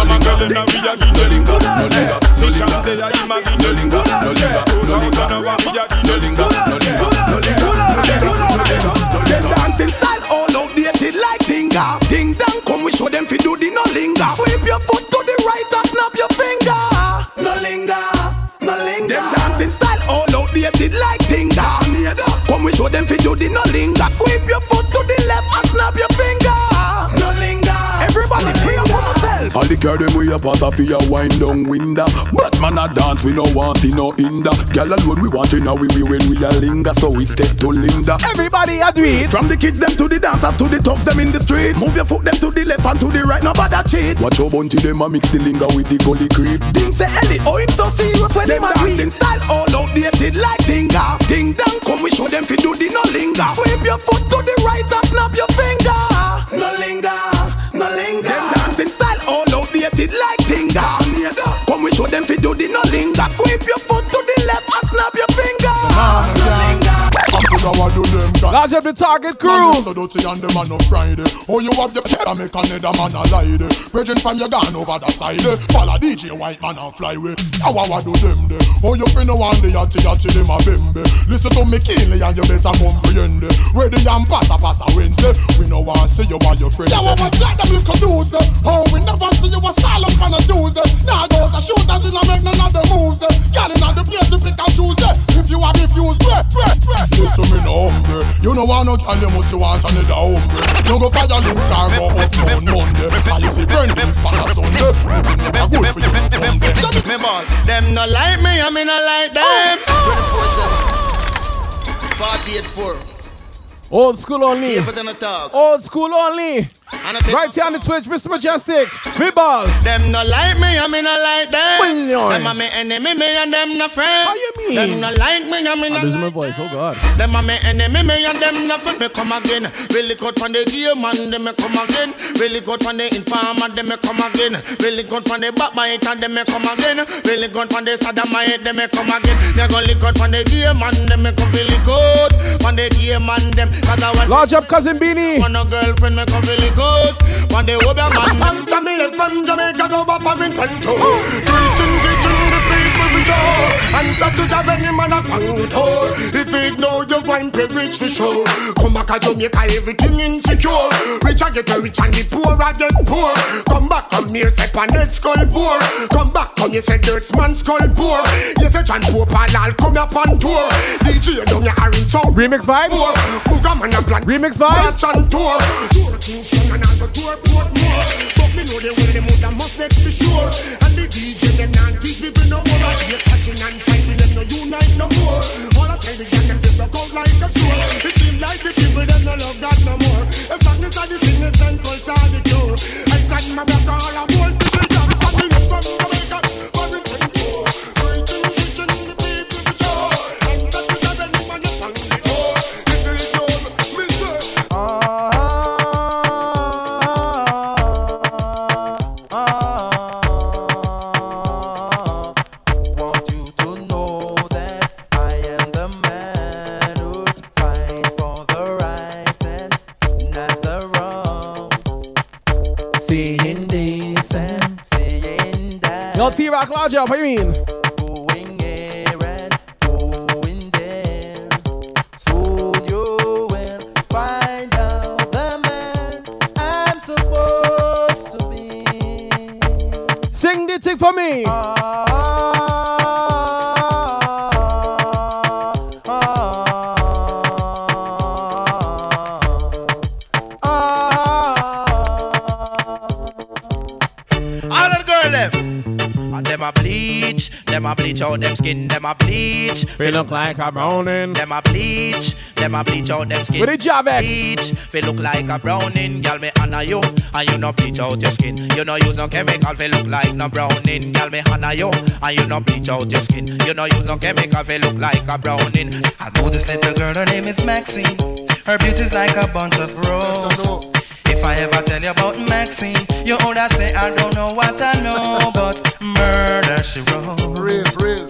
on jet Well if I'm a girl then a we a give them Full on jet See shots they a him a give them Full on jet Two thousand a we a give them Full on jet Full on jet Them dancing style all outdated like Tinga. Ding dong, come we show them fi do the no linger. Sweep your foot to the right and snap your finger. No linger, no linger. Them dancing style all outdated like Tinga. Come we show them fi do the no linger. Sweep your foot to the left and snap your finger. All the girl them we a pass off a wind down window. But man a dance we no want see no hinder. Girl alone we want in we we when we a linger, so we step to Linda. Everybody a do it. From the kids them to the dancers to the tough them in the street. Move your foot them to the left and to the right, nobody cheat. Watch your bunty them a mix the linger with the gully creep. Ding say Ellie, oh him so serious when them Them a dancing style all outdated like Tinga. Ding dong, come we show them fi do the no linger. Sweep your foot to the right and snap your finger. No linger, no linger. Them dancing style all outdated like Tinga. Come we show them fi do the no linger. Sweep your foot to the left and snap your finger. No linger. Large up the target crew. So dirty and them a no Friday. Oh, you have your head and make another man a lie. Bridging from your gun over the side. Follow DJ White Man and fly away. How I do them there? Oh, you finna want the yachty yachty them a bembe. Listen to me keenly and you better comprehend. eh. Ready and pass a pass a Wednesday. We no want see you while your friends. Yeah, what was that them little dudes there? Oh, we never see you a silent on a Tuesday. Now go to shooters in a make none of the moves there. Girl in the place to pick and choose there. If you have refused, break, break, break. Listen me no hungry. You know want no girl, you must want another hungry. No go fire links or go uptown Monday. And you see Brendan's pan a Sunday. Living good for you Sunday. Me ball. Them no like me, I me no like them. 48-4. Old school only. Keep it in the talk. Old school only. And I Right here on the Twitch, Mr. Mejustik. Ball. Them no like me, I me no like them. Million. Them a me enemy, me and them no friend. How you mean? Them no like me, I me I'm no losing my voice. Oh God. Them a me enemy, me and them nothing. Me come again. Really good from the game and them me come again. Really good from the informer, them me come again. Really good from the backbiter, them me come again. Really good from the sodomite, them me come again. They go really good from the game and them me come really good. From the game and them, I Large up cousin Beanie. want a girlfriend, me come really good. One day, hope your man. And Jamaica from Jamaica go back for in Panto. Preaching, teaching the people for sure. And such to have any man a contour. If it know you wine pay rich for sure. Come back to Jamaica, everything insecure. Rich I get rich and the poor I get poor. Come back, come here, say pan head skull poor. Come back, come here, say dirt man skull poor. You say John Pope and I'll come up on tour. DJ down your iron so Remix vibes. Booga man a plan. Remix vibes. March on tour. Tour Kingston and I'll go tour But me know they will the mother must make for sure. And the DJ them not teach people no more. Like they passion and fighting them no unite no more. All I tell the gang them they broke out like a sword. It seems like the people them no love God no more. If darkness are the sickness and culture the cure. What do you mean? Out them skin, them a bleach. Feel look like a browning. Them a bleach, them a bleach out them skin. With the job ex. Bleach, feel look like a browning, girl me honor you, and you no bleach out your skin. You no use no chemical, feel look like no browning, girl me honor you, and you no bleach out your skin. You no use no chemical, feel look like a browning. I know this little girl, her name is Maxine. Her beauty's like a bunch of roses. If I ever tell you about Maxine, you older say I don't know what I know, but murder she wrote. Real, real.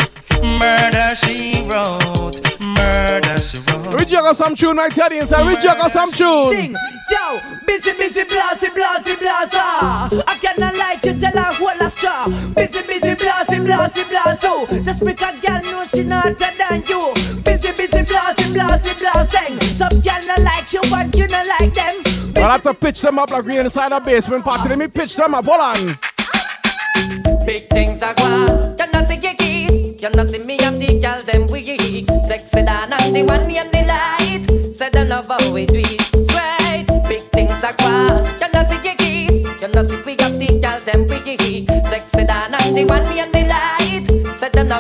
Murder she wrote. Murder she wrote. We juggle some tune right here inside. We juggle some tune. Sing, Joe, busy, busy, blasey, blasey, blaza. I cannot lie to tell her what a straw. Busy, busy, blasey, blasey, blazo. Just make a girl know she not better than you. Busy, busy, blasey, blasey, blasing. Some girl not like you, but you not like them. I have to pitch them up like we inside a basement party. Let me pitch them up. Hold on. Big things are gone. You know see you keep. You know see me and the girl them weak. Sexy down and the one and the light. Say them love how we do. Sweet. Big things are gone. You know see you keep. You know see we got the girl them weak. Sexy down and the one and the light.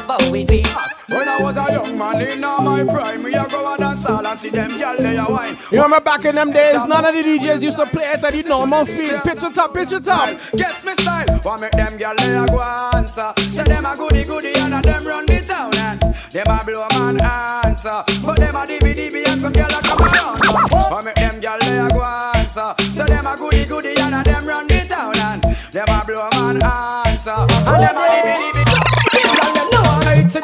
Say them love how we do it. When I was a young man in all my prime, me a go and dance all and see them gyal they a wine. You remember back in them days, none of the DJs used to play it at the normal speed. Pitch it up, pitch it up. Gets me style. Want make them gyal they a go answer. Say them a goody goody and a them run the town and them a blow man answer. But them a dibby dibby and some gyal a come around. Want make them gyal they a go answer. Say them a goody goody and a them run the town and them a blow man answer. And them a dibby dibby.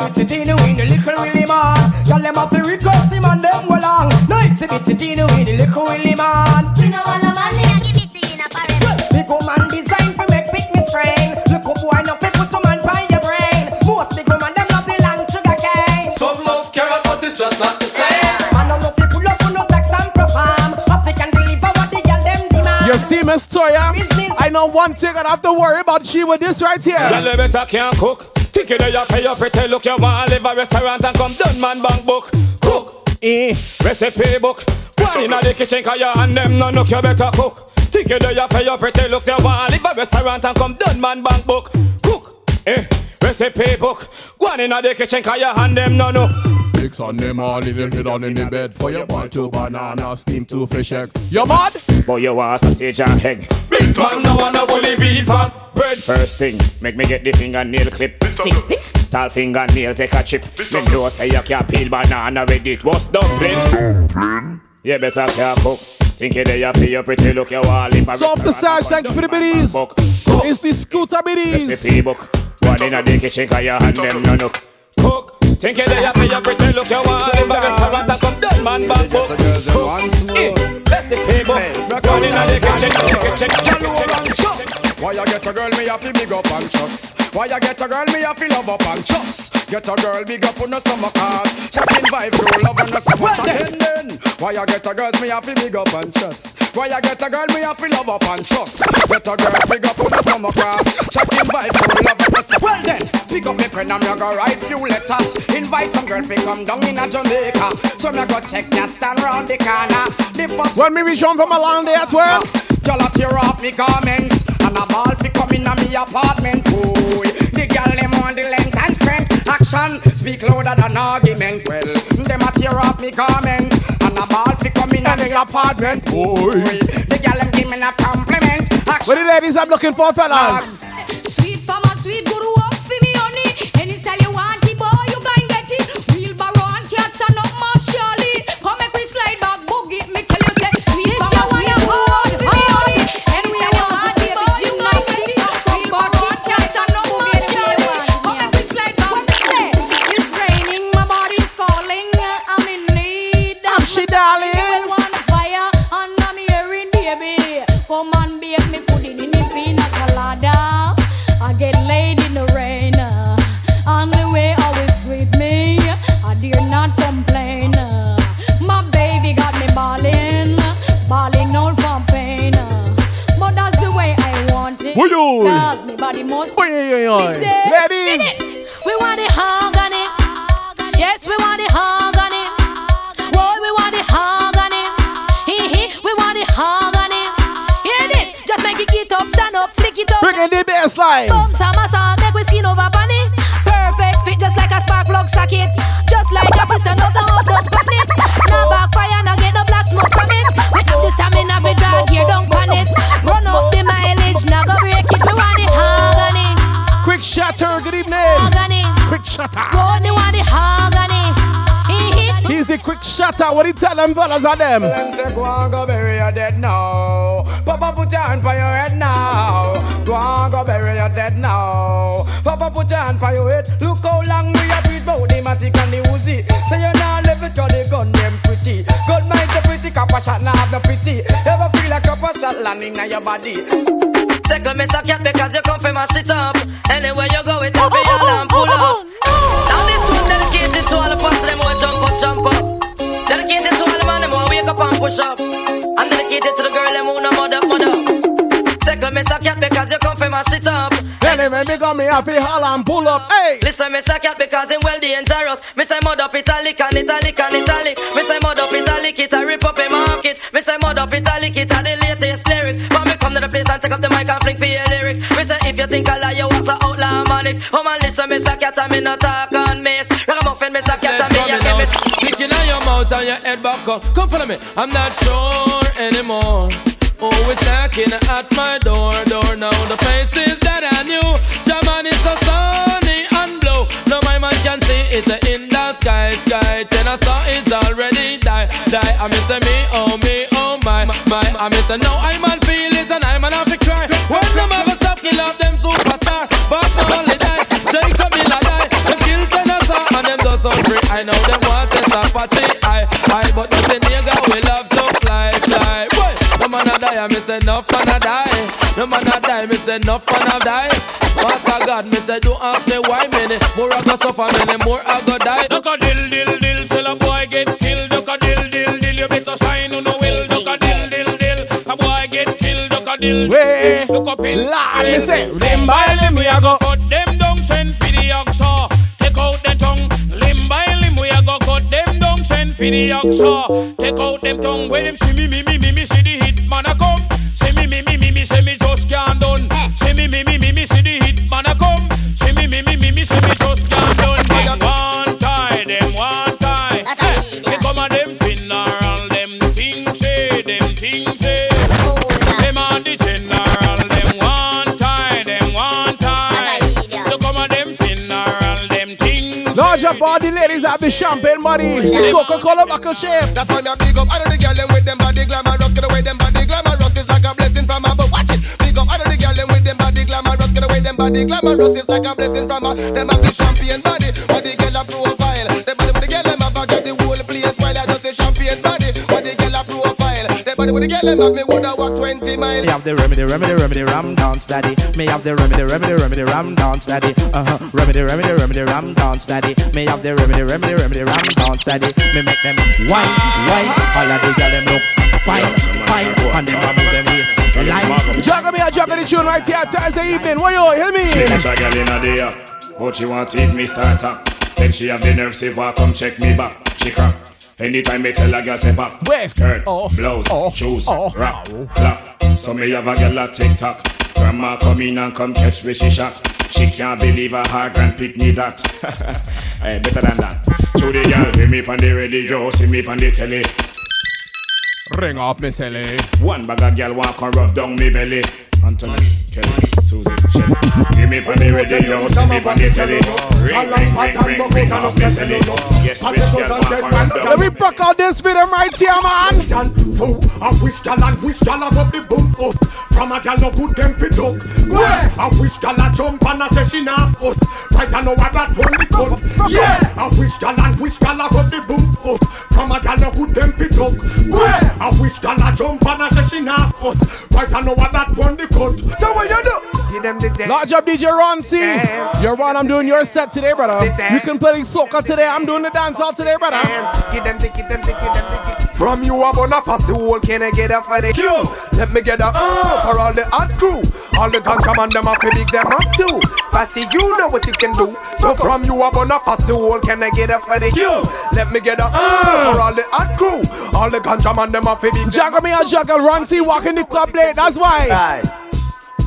Gyal them know how it's a bit Tino in the little Willie man. Gyal them a fi request him and them go long. No it's a bit Tino little Willie man. You know all the man here give it to you in a parent. Big woman design for make pick me strain. Look up boy no fi put a man by your brain. Most big woman them love the long sugar cane. Some love carrot, but it's just not the same. Man no fi pull up on no sex and perform. African deliver what the gyal them demand. You see, Miss Toya? I know one thing I don't have to worry about she with this right here. Gyal they better can cook. Think you know you pay your pretty look. You wanna live a restaurant and come done man bank book. Cook. Eh. Recipe book. One inna the kitchen 'cause you and them no look you better cook. Think you know you pay your pretty looks. You wanna live a restaurant and come done man bank book. Cook. Eh. Recipe book. One inna the kitchen 'cause you and them no know. Mix on them all, little bit on in the bed. For your boy two banana, steam two fish egg. You mad? Boy, you want sausage and egg. Big man, no one no bully beef and bread. First thing, make me get the fingernail clip. Stick, stick. Tall fingernail, take a chip. Me know say you can't peel banana with it. What's dumpling? Dumpling? You better can cook. Think you there, you feel your pretty look, you all in a So off the side, thank you for the biddies. It's the scooter biddies. Recipe book. One in a the kitchen, 'cause you and them no look. Cook. Think you there, you feel your pretty look, you all in a restaurant and come done man back book. Cook. Eh. Recipe book. One in a the kitchen, the kitchen. Why you get a girl me have to big up and trust? Why you get a girl me have to love up and trust? Get a girl big up on the stomach heart. Checking vibe through love and the stomach then. Why you get a girl me have to big up and trust? Why you get a girl me have to love up and trust? Get a girl big up on the stomach heart. Checking vibe through love and the stomach. Well then, pick up me pen and me go write few letters. Invite some girl fi come down in a Jamaica. So me go check ya stand round the corner. The first When me reach home from a long day at work. Y'all tear off me garments And a ball fi come in a me apartment Boy, the girl them on the length and strength. Action speak louder than argument. Well, them a tear off me garment. And a ball fi come in a me apartment Boy, the girl them give me a compliment. Action What the ladies I'm looking for, fellas? Sweet farmer, sweet guru Oi, oi. Cause me body must. Oi, oi, oi. Ladies. We want the it. Yes, we want the harmony. Boy, we want the harmony. Hee hee, we want the it. Hear this? Just make it get up, stand up, flick it up. Bring in the bass line. Bumps on my song, make we skin over bunny. Perfect fit, just like a spark plug socket. Just like a piston out the one the organic. He hit. He's the quick shutter. What he tell them fellas are them? Them say go and go bury your dead now. Papa put your hand for your head now. Go and go bury your dead now. Papa put your hand for your head. Look how long we have beat bout the matic and the Uzi. Say you now live it, cause the gun them pretty. Copper shot now have the pretty. Ever feel like copper shot landing on your body? Tickle me so cat because you come from my shit up. Anywhere you go, it up for your lamp pull up. Now this one dedicated to all the boss them who jump up, jump up. Dedicated to all the man them who wake up and push up. And dedicated to the girl them who no mother, mother. Tickle me so cat because you come from my shit up. Anyway, me got me happy holla and pull up. Hey! Listen, me say cat because him well dangerous. Me say mud up italic and italic and italic. Me say mud up italic, it a rip up a market. Me say mud up italic, it a the latest lyrics. But me come to the place and take up the mic and fling for your lyrics. Me say if you think I lie, you was a outlaw manics. Oh man, listen, me say cat and me not talk on miss. Ragamuffin, me say cat and me a give me. Kicking on your mouth and your head back up. Come follow me. I'm not sure anymore. Always knocking at my door, door now. The faces that I knew, German is so sunny and blue. Now my man can see it in the sky, sky. Then I saw it's already die, die. I miss a me, oh me, oh my, my. I miss a no, I man feel it and I man have to cry. When them ever stop, kill off them superstar, but only die. Jacob Miller die, them kill Tennessee and them does so free. I know them want this Apache, I, I, but nothing nigga we love to fly, fly. No man a die, me say enough man a die. No man a die, say enough man a die. Master God, me say don't ask me why many more I go suffer, many more I go die. Duck a dill dill dill, sell a boy get killed. Duck a you better sign who no will. Duck a dill dill dill, a boy get killed. Duck a dill Way, look up in. Lord, me say, them by limb we a go cut them down, send for the oxa. Take out the tongue, limb by limb we a go cut them down, send for the oxa. Take out them tongue, when them see me, me, me, me, me, see the hit man a come. See me, me, me, me, me, say me just can't done. See me, me, me, me, me, see the hit man a come. See me, me, me, me, me, see me just can't done. Them one tie, them one tie. Hey, they come a them up all the ladies have the champagne money. Coca-Cola buckle shape. That's why me a big up all of the girl them with them body glamorous. Get away them body glamorous is like a blessing from above. Watch it. Big up all of the girl them with them body glamorous. Get away them body glamorous is like a blessing from above. Them have the champagne body, body profile. Body with the girl them me woulda walk 20 miles. Me have the remedy, remedy, remedy, ram dance daddy. Me have the remedy, remedy, remedy, ram dance daddy. Uh huh. Remedy, remedy, remedy, ram dance daddy. Me have the remedy, remedy, remedy, ram dance daddy. Me make them wine, wine. All of the girl them look fine, fine, and them a move them waist like. Juggle me a juggle the tune right here Thursday evening. What you hear me? She catch a girl in a day, but she want it me start up. Then she have the nerve say, "Why come check me back?" She crack. Anytime me tell a girl say back, skirt, oh. blouse, oh, shoes, oh. rap, clap. So me have a girl a tick tock. Grandma come in and come catch where she shot. She can't believe her her grand pick me that. hey, eh, better than that. To the girl, hear me on the radio, see me on the telly. Ring off me silly. One bag of girl walk and rub down me belly. Anthony, Kelly, Susie, Shelly. Give me on the radio, see me on the telly. Ring, ring, ring, ring, ring off me silly. Yes, bitch, girl walk and rub down Let me broke out this video right here, man. Oh, I wish gal and wish gal a up the boom up. From a gal no good them fit up. Yeah, I wish gal a jump and a say she not us. Right I know what that one we cut. Yeah, I wish gal and wish gal a up the boom up. From a gal no good them fit up. Yeah, I wish gal a jump and a say she not us. Right I know what that one we cut. So what you do? Give them the dance. Large up DJ Ron C. You're one, I'm doing your set today, brother. You can play soca today, I'm doing the dance all today, brother. Give them the, give them the, give them the. From you I'm on a pass the whole can I get up for the queue? Let me get a uh for all the hot crew. All the ganja man them up big them up too. Passy, you know what you can do. So from you I'm on a pass the whole can I get up for the queue? Let me get a uh for all the hot crew. All the ganja man them up big Juggle me a juggle, Ron C walking the club late, that's why.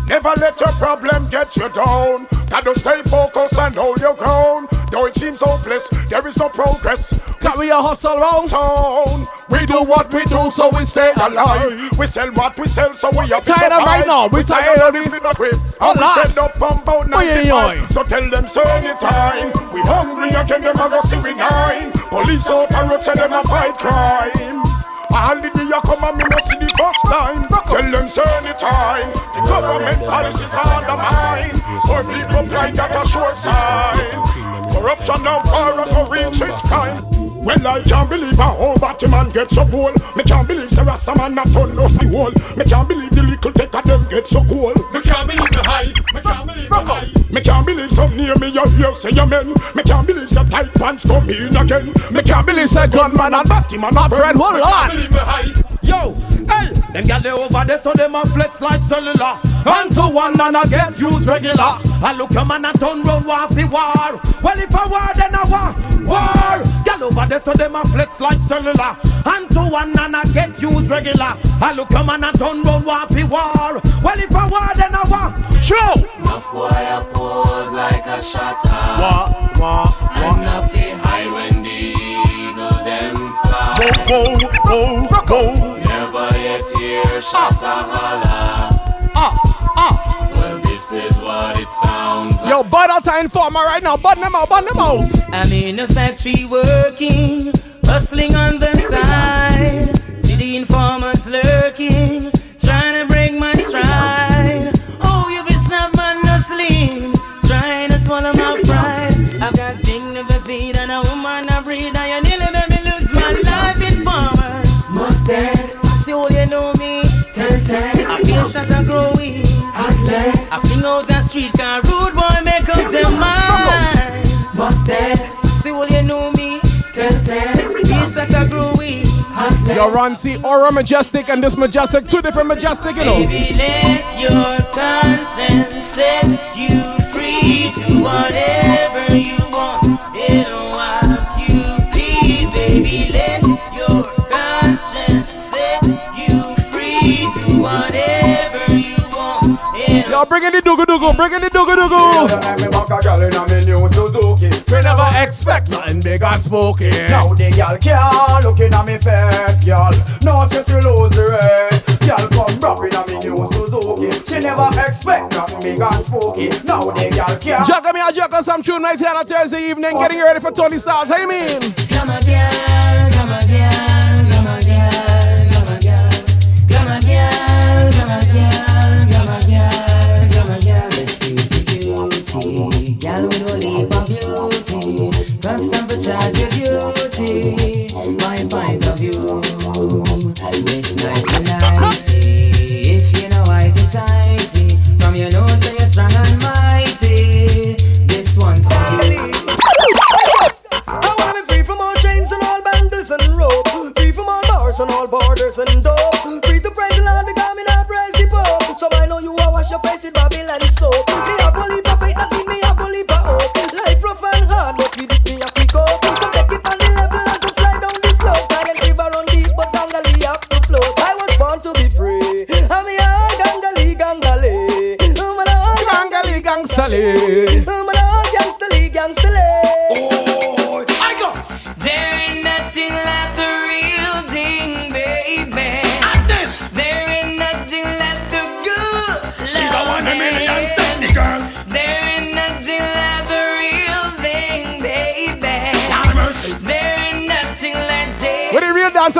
Never let your problem get you down. Gotta stay focused and hold your ground. Though it seems hopeless, there is no progress. Can we a hustle round town? We do what we do so we stay alive. We sell what we sell so we to Tired of right now. We tired of. And A we lot. fed up from about Oi, oi, 95. So tell them so anytime. We hungry again, them a go see we nine. Police out a road say them a fight crime. All the day you come and me no see the first line. Tell them so anytime. The government policies are undermined. Poor people blind that a short sign. Corruption now far go reach its prime. Well, I can't believe a whole Batman get so cool. Me can't believe the Rasta man not turn off the wall. Me can't believe the little take of them get so cool. Me can't believe the high. Me can't believe the high. Me can't believe some near me you hear say amen. Me can't believe some tight pants come in again. Me can't believe say gunman and Batman My friend, hold on. Yo, hey, them gal they over there so them a flex like cellular. And to one and I get used regular. I look a man and turn round war fi war. Well if I war then I war, war. Gal over there so them a flex like cellular. And to one and I get used regular. I look a man and turn round war fi war. Well if I war then I war, true. Enough boy a pose like a shutter. Wah, wah, And enough they high when the eagle them fly. Go, go, go, go. Never yet hear shutter holler. Uh, uh. Well, this is what it sounds like. Yo, Bud out to informer right now. Bud them out, bud them out. I'm in a factory working, hustling on the side. See the informants And growing. C. Aura Majestic and this Majestic, two different Majestic, you know. Baby, let your conscience set you free to whatever you and Yo, bring in the doogo doogo, bring in the doogo doogo. Me back a girl in a me new Suzuki. We never expect nothing big and spooky. Now the girl can't look in a me face, girl. No, she she lose the race. Girl come rapping a me new Suzuki. She never expect nothing big and spooky. Now the girl can't. Juggle me a juggle some tune right here on a Thursday evening, getting you ready for Tony Stars. How you mean? Come again, come again, come again, come again, come again, come again, constant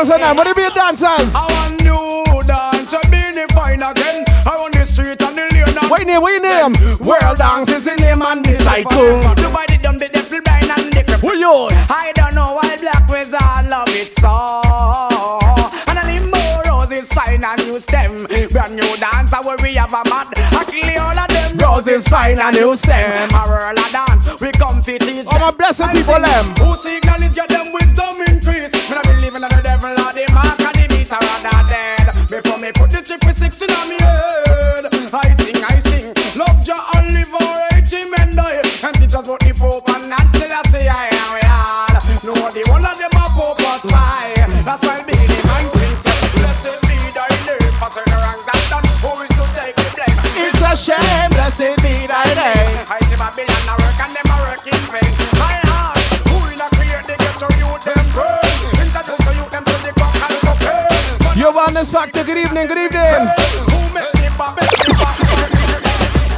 dancers them? What the real dancers? I want new dance and be fine again. I want the street and the lane. What name? What your name? World dance is the name and the title. The dumb, the devil blind and the cripple. Who you? I don't know why black wizard love it so. And a limbo roses fine and new stem. Brand new dance, I worry have a mad. I kill all of them. Roses fine and new stem. A world of dance, we come fit teach. Oh, my blessed people, them. Who seek knowledge, get them wisdom me put the chip with six in me head. I sing, I sing. Love Jah live for eighty men die. And teach us what the Pope and till I say I am we. No, the one of them are Pope was spy. That's why Factor, good evening, good evening.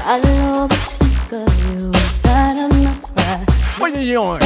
I always think of you inside of my. What are you doing?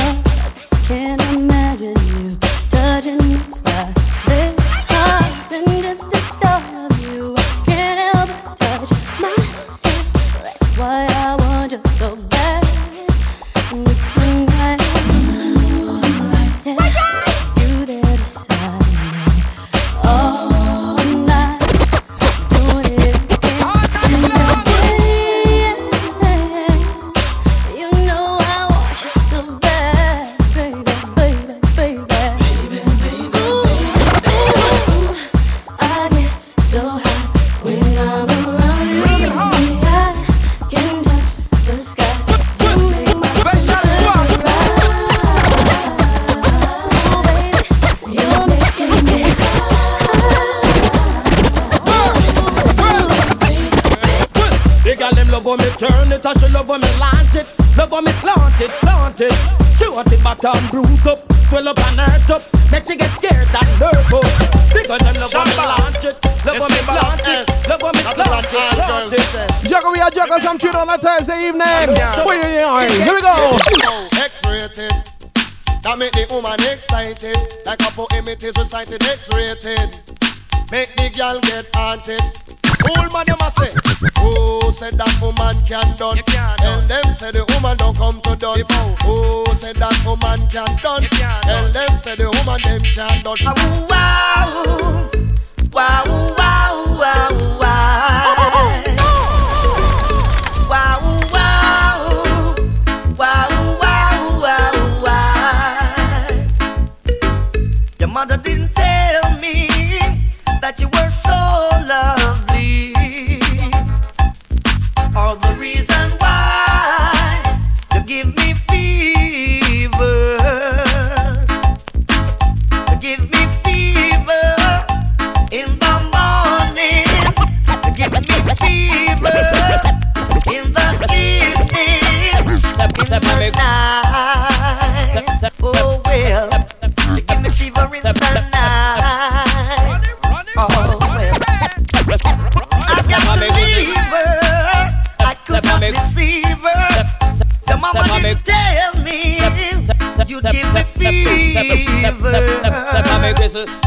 Excited. Like a poem it is recited X-rated. Make the girl get haunted. Old man you must say. Who said that woman can done? Tell them say the woman don't come to done. Who said that woman can done? Tell them say the woman them can done. Wow, wow,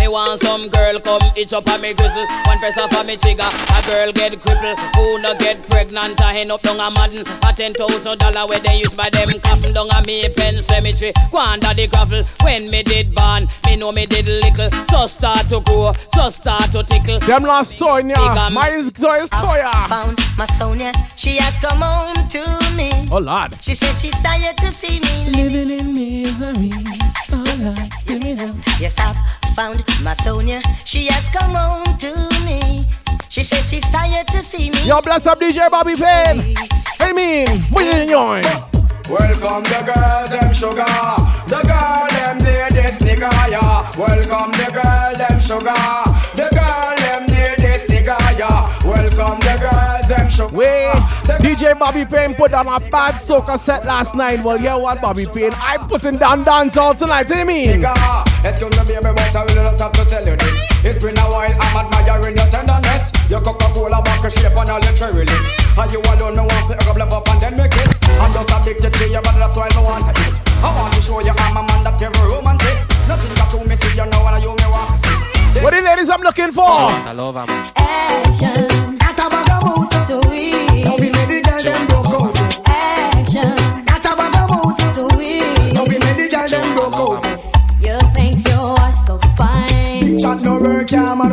gristle. Me want some girl come itch up on me grizzle. One press off of me trigger, a girl get crippled. Who no get pregnant, a hen up down a madden. A ten thousand dollar where they use by them coffin down a me pen cemetery. Go under the gravel. When me did born, me know me did little. Just start to grow, just start to tickle. Them lost Sonia. My is Sonia is Toya. found my Sonia. She has come home to me. Oh Lord. She says she's tired to see me living in misery. Oh Lord, see me now. Yes, I've found my Sonia. She has come home to me. She says she's tired to see me. Yo, bless up DJ Bobby Payne. Hey, mean, what you doing? Welcome the girls, them sugar. The girl, them need this nigga, yeah. Welcome the girl, them sugar. The girl, them need this nigga, yeah. Welcome the girls, them sugar. Wait, ah, DJ Bobby Payne put on a bad soca set last night. Well, yeah, what, Bobby Payne? I'm putting down dance all tonight. What do you mean? Excuse me, baby, but I really just have to tell you this. It's been a while, I'm admiring your tenderness. Your Coca-Cola vodka shape and all your cherry lips. And you alone, no one want to up, love up and then make it. I'm just addicted to you, but that's why I want to eat. I want to show you I'm a man that very romantic. Nothing got to me, see you know, and you me want to see. What the ladies I'm looking for? I love her. Action.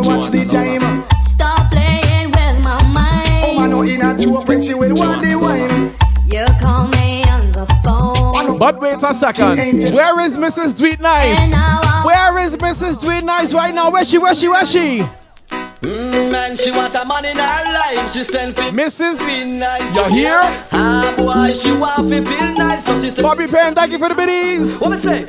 Watch the time. Stop playing with my mind. Oh, man, no in a joke when she will want the wine. You call me on the phone. But wait a second. Where is Mrs. Sweet Nice? Where is Mrs. Sweet Nice right now? Where she? Where she? Where she? Mm, man, she want a man in her life. She send for Mrs. Feel nice. You hear? Ah, boy, she want to feel nice. So she said, Bobby Payne, thank you for the biddies. What me say?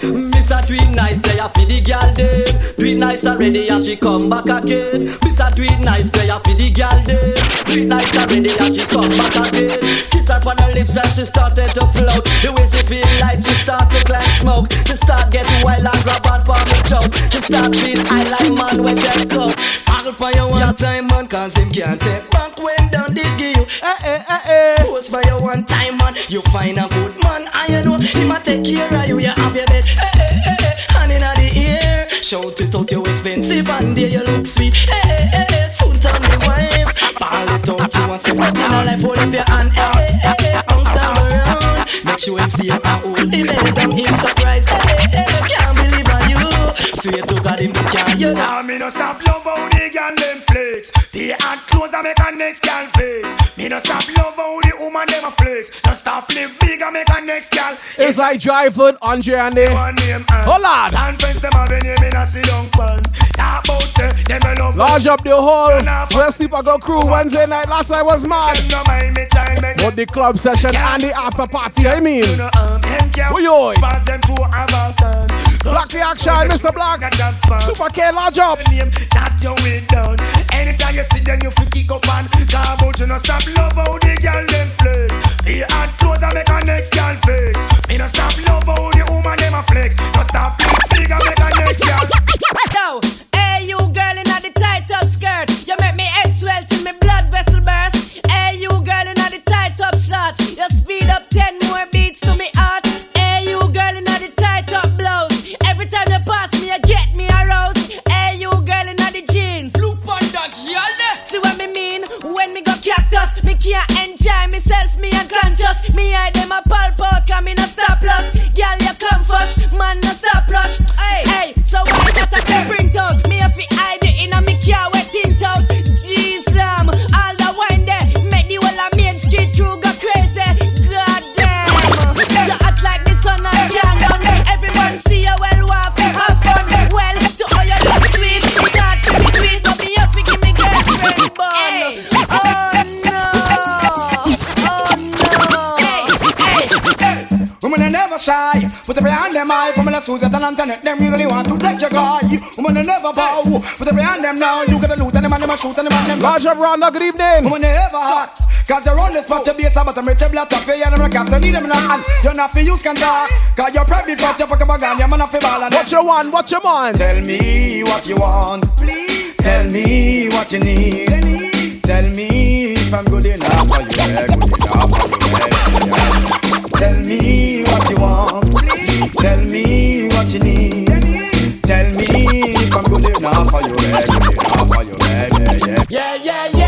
Miss a it nice, play a for the girl. Do it nice already as she come back again. Miss a do it nice, play a for the girl. Do it nice already as she come back again. Kiss her on her lips and she started to float. The way she feel like she start to like smoke. She start getting wild and grab on for me choke. She start feel high like man when they come. All for you one time man, cause him can't take back when down did give you. Eh eh eh eh. Pose for you one time man, you find a good man, and you know him a take care of you. You have your bed, eh eh hand inna the ear. Shout it out, you expensive and there you look sweet. Eh eh eh eh, soon turn me wife. Ball it out, you want in a life, hold up your hand. Eh eh eh eh, bounce around. Make sure you and hold him head down, him surprise. Eh eh eh, can't believe on you. Swear to God him can't you Now me no stop love how the girl them flex. The hot clothes I make a next girl flex. Me no stop love how the woman them a flex. No stop live big I make a next girl. It's like dry food, Andre and the. One name and Hold on. And friends them have a name in a down pan. Talk about say them a love. Large up the whole Where Sleeper Go crew Wednesday night. Last night was mad. No mind me child But the club session and the after party, I mean. you know um them can't Oi, oi. pass them to time. Black reaction, Mr. Black. Super K, large up. name that you will down. Anytime you see them, you feel kick up and come out. You no stop love how the girl them flex. The hot clothes I make a next girl flex. Me no stop love how the woman them a flex. No stop big I make a can't enjoy myself, me unconscious. Me eye them a pulp out, come in a stop loss. Girl you come Woman are never shy, put up your hand them high. Woman are Susan and Antoinette, them really want to take your guy. Woman are never bow, put up your hand them now. You get a loot and them and them a shoot and them and them. Large up, Ronda, good evening. Woman are ever hot. Cause you're on the spot, your base, but I'm rich, you're black, top, you're not gas, you need them in the hand. You're not for use, can talk. Cause you're private, but you're fucking bagan, you're man off the ball. What you want? What you want? Tell me what you want, please. Tell me what you need. Tell me if I'm good enough for you, yeah, good enough for you, yeah, yeah. Tell me what you want, please. Tell me what you need. Tell me if I'm good enough for you, enough for you, yeah, yeah. Yeah, yeah, yeah,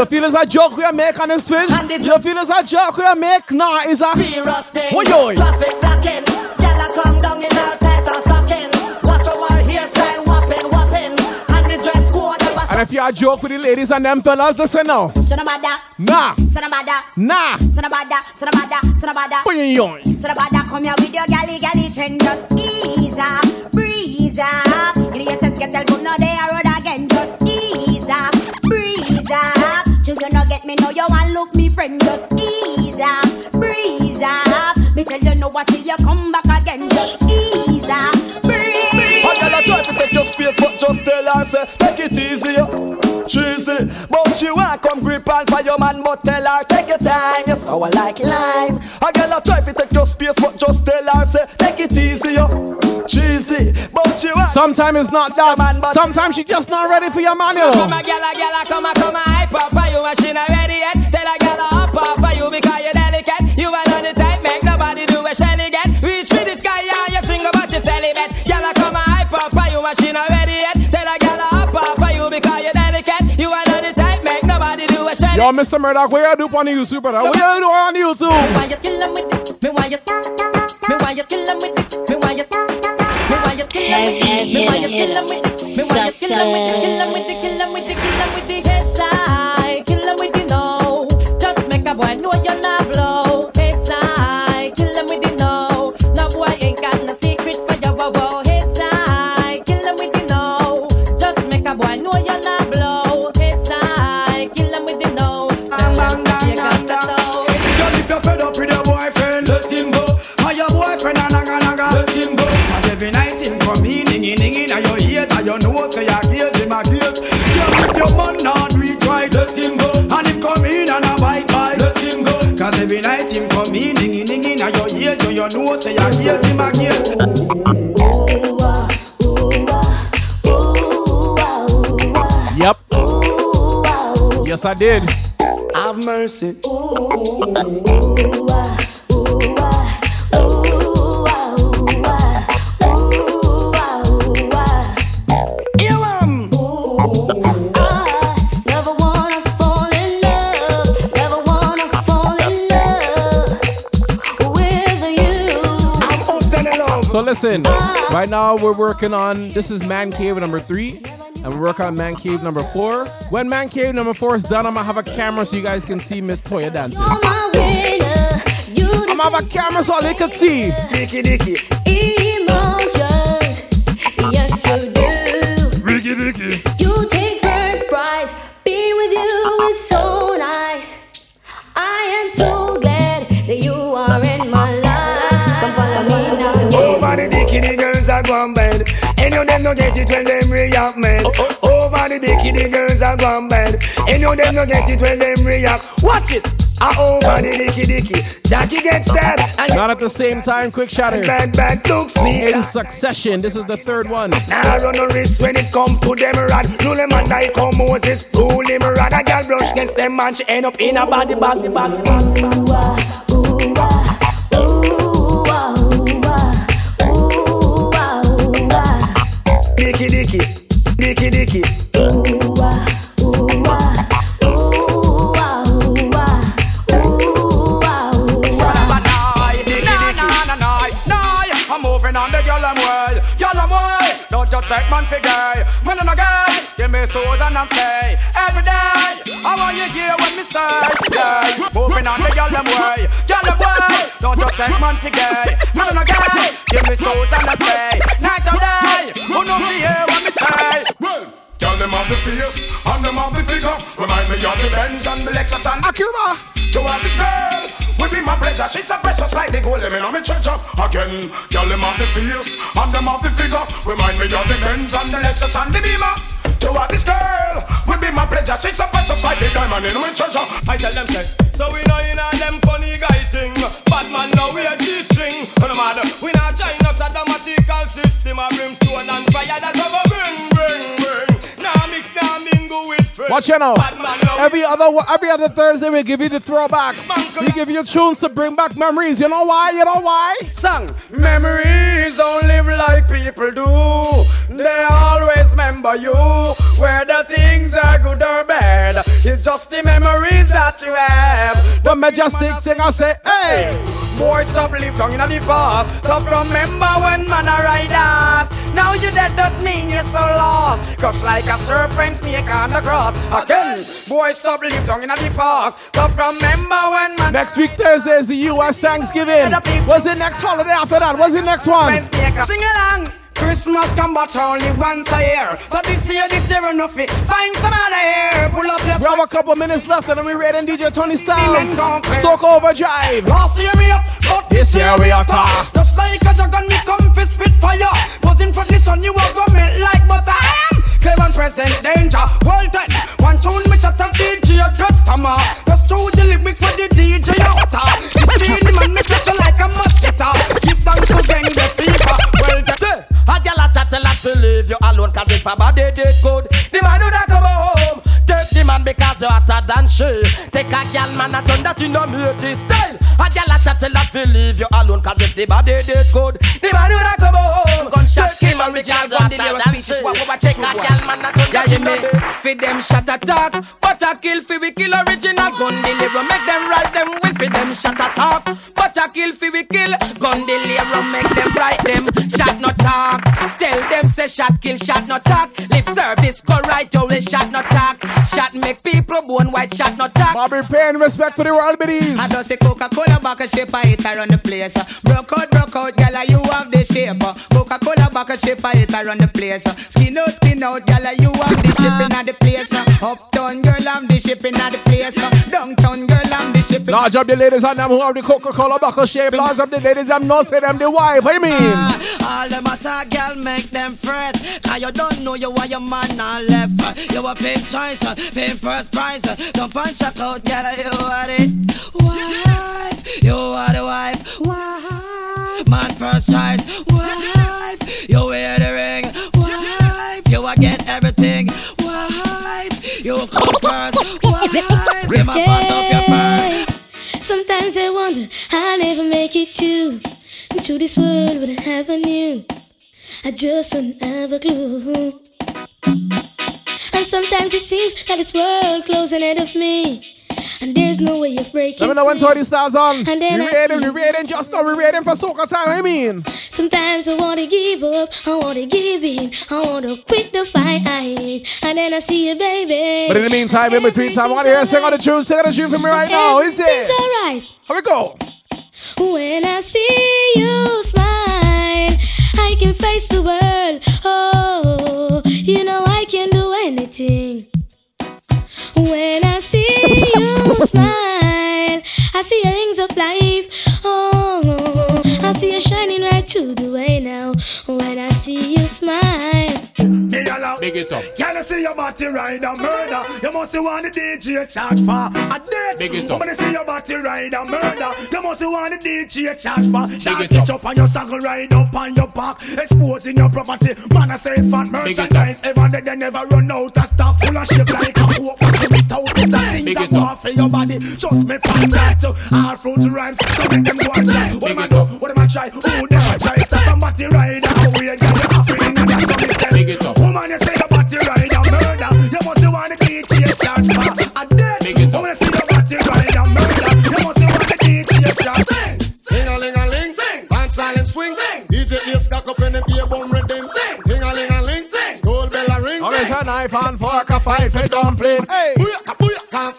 our war You feel it's a joke we make on this twitch? You feel it's a joke we make? Nah, it's a. Serious thing. Oi. Traffic blocking. Gyal a come down in our tights and stocking. Watch our hairstyle whopping, whopping. And the dress code never And if you a joke with the ladies and them fellas, listen now. Sanabada, Nah, Sanabada, nah. Sanabada, Sanabada, Sanabada. Boy, yoy. Sanabada, come here with your galley, galley trend. Just ease up, breeze up. You know, you get tell boom, no, they are up. Children, no get me, no, you want look me friend. Just ease up, breeze up. Me tell you, no, I see you come back again. Just ease up, breeze. A girl a try to take your space, but just tell her say take it easy. Cheesy, but she want come grip on for your man, but tell her take your time. You sour like lime. A girl a try to take your space, but just tell her say take it easy. Yo. Cheesy, but she want. Sometimes it's not that. but Sometimes she just not ready for your man, know. Come a gyal a gyal a come a come a hype up for you, and she not ready yet. Tell a a hop up for you because you're delicate. You are on the type, make nobody do a shelly get. Reach for the sky, yeah, you single but you celibate. Gyal a come a hype up for you, and she not ready Yo, Mr. Murdoch, what you do on the YouTube, brother? What you do on YouTube? why you kill with it? Me why you Me why you kill with it? Me why you Me kill with it? Me why you kill with it? Me why you kill with it? Kill with it? Kill with it? Kill with a gaze, him a gaze. Yep. Yes, I did. Have mercy. Listen, right now we're working on this is Man Cave number three, and we're working on Man Cave number four. When Man Cave number four is done, I'm gonna have a camera so you guys can see Miss Toya dancing. I'm gonna have a camera so they can see. Dicky Dicky. Emotions, yes you do. Ricky Dicky. Gone bad. Any of them no get it when them react, man. Over the dicky, the girls are gone bad. Any of them no get it when them react. Watch it. Ah, over the dicky dicky. Jackie gets stabbed. And Not at the same time, quick shatter. Bad, bad looks me. In succession, this is the third one. Now run no risk when it come to them rod. Rule them and I come Moses. Rule him rod. A girl brush against them man. She end up in a body bag. The bag. Dicky dicky. Dicky dicky. I'm moving on the girl I'm way, girl I'm way. Don't just take man for gay, man I'm a gay. Give me soul and I'm say every day. I want you hear what me say, say. Moving on the girl I'm way, girl I'm way. Don't just take man for gay, man I'm gay. Give me soul and I'm say night or day. Who know me hear what me say? Well, Girl, them have the face and them have the figure. Remind me of the Benz and the Lexus and Acura. To have this girl, will be my pleasure. She's so precious like the gold. Let me know me treasure again. Girl, them have the face and them have the figure. Remind me of the Benz and the Lexus and the Beamer. To have this girl, will be my pleasure. She's so precious like the diamond in my treasure. I tell them say, so we know in all them funny guy thing. Bad man now we a G-string. Oh, no matter, we not join up sadomatical system. A brimstone and fire that over bring, bring, bring. Now mix, now friends. Watch out now. Bad man Every other every other Thursday we give you the throwbacks. We give you tunes to bring back memories. You know why? You know why? Song memories don't live like people do. They always remember you, whether things are good or bad. It's just the memories that you have. The majestic singer say, hey. Boy, stop live down in the past. Stop remember when man a ride us. Now you dead don't mean you're so lost. Crush like a serpent snake on the cross. Again, boy, stop live down in the past. Stop remember when man. Next week Thursday is the U.S. Thanksgiving. What's the next holiday after that? What's the next one? Sing along. Christmas come but only once a year. So this year, this year enough it. Find some other year. Pull up your We have a couple minutes left and then we're raiding DJ Tony Styles. Soak Overdrive. Last year we up, but this year we are top. Just like a dragon, me come for spit fire. Buzzing for the sun, you gonna melt like butter. And present danger. World ten, one tune me chat and DJ a stammer. Just through the lyrics for the DJ outer. This speed man me you like a mosquito. Give thanks to gang the fever. Well ten. A gal a chat a lot to leave you alone Cause if a body did good The man would a come home the man because you hotter than she Take a gal man a turn that in a mutey style A gal a chat a lot to leave you alone Cause if the body did good The man would a come home Gunshot kill a because you hotter than she Take a gal man a turn that in a Fi them shot attack, but a kill fi we kill original gun deliver. Make them right them will fi them shot attack, but a kill fi we kill gun deliver. Make them right them shot not talk. Tell them say shot kill shot not talk. Lip service go right away shot not talk. Shot make people bone white shot not talk. Bobby Payne respect for the world biddies. I just say Coca-Cola back bottle shape I hit around the place. Broke out, broke out, gyal, you have the shape. Coca-Cola back bottle shape I hit around the place. Skin out, skin out, gyal, you have the shipping at the place. Uptown girl, I'm the shipping at the place. Downtown girl, I'm the shipping. Large up the ladies and them who have the Coca-Cola back buckle shape. Large up the ladies and no say them the wife. What you mean? All them attack, girl, make them fret. Cause you don't know you are your man and left. You a pimp choice, pimp first prize. Jump uh, and check out, girl, you are it. Wife, you are the wife. Wife. man first choice. Wife, you wear the ring. Wife, you will get everything. Wife, you come first. Wife, you my part up your purse. Sometimes I wonder I'll never make it to into this world with have a new. I just don't have a clue. And sometimes it seems that this world closing ahead of me. And there's no way of breaking. Let me know when free. 20 stars on. And We then I ready, we ready, just now we ready for soca time, I mean. Sometimes I wanna give up, I wanna give in, I wanna quit the fight. I hate. And then I see you, baby. But in the meantime, in between time, I want to hear sing on the tune, sing on the tune for me right now, is it? alright. How we go? When I see you smile, I can face the world. Oh, you know I can do anything. When I see you smile, I see your rings of life. Oh, I see you shining right through the way now. When I see you smile. Big it up. Can I see your body ride a murder? You must want the DJ charge for a date. Big it I up. wanna see your body ride a murder. You must want the DJ charge for. Shot it it up. up on your saddle, ride up on your back, exposing your property. Man, I say fat Big it up. merchandise. Ever they, they never run out of stuff full of shit like a coke. Without it, the things Big that it up. want for your body. Just me find that. All fruit rhymes, so make them go and try. What am I do? What am I try? Who them I try? Stop somebody ride knife and fork, a fight for dumpling. Hey!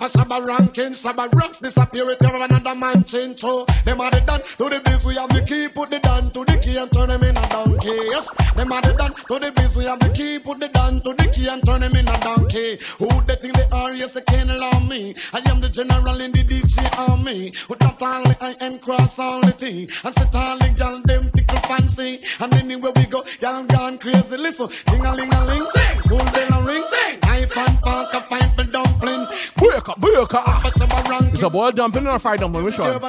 For Shabba ranking, Shabba rocks disappear with every another man chin so Them are the done to the biz, we have the key, put the down to the key and turn them in a donkey. Yes, them are the done to the biz, we have the key, put the down to the key and turn them in a donkey. Who they think they are? Yes, they can't allow me. I am the general in the DJ army. With not only I am cross all the thing. And set all the gal them tickle fancy. And anywhere we go, y'all gone crazy. Listen, ding a ling a ling, school bell a ring, knife and fork a fight for dumpling. Booyaka, booyaka. For Shabba. It's a boiled dumpling or a fried dumpling, which one?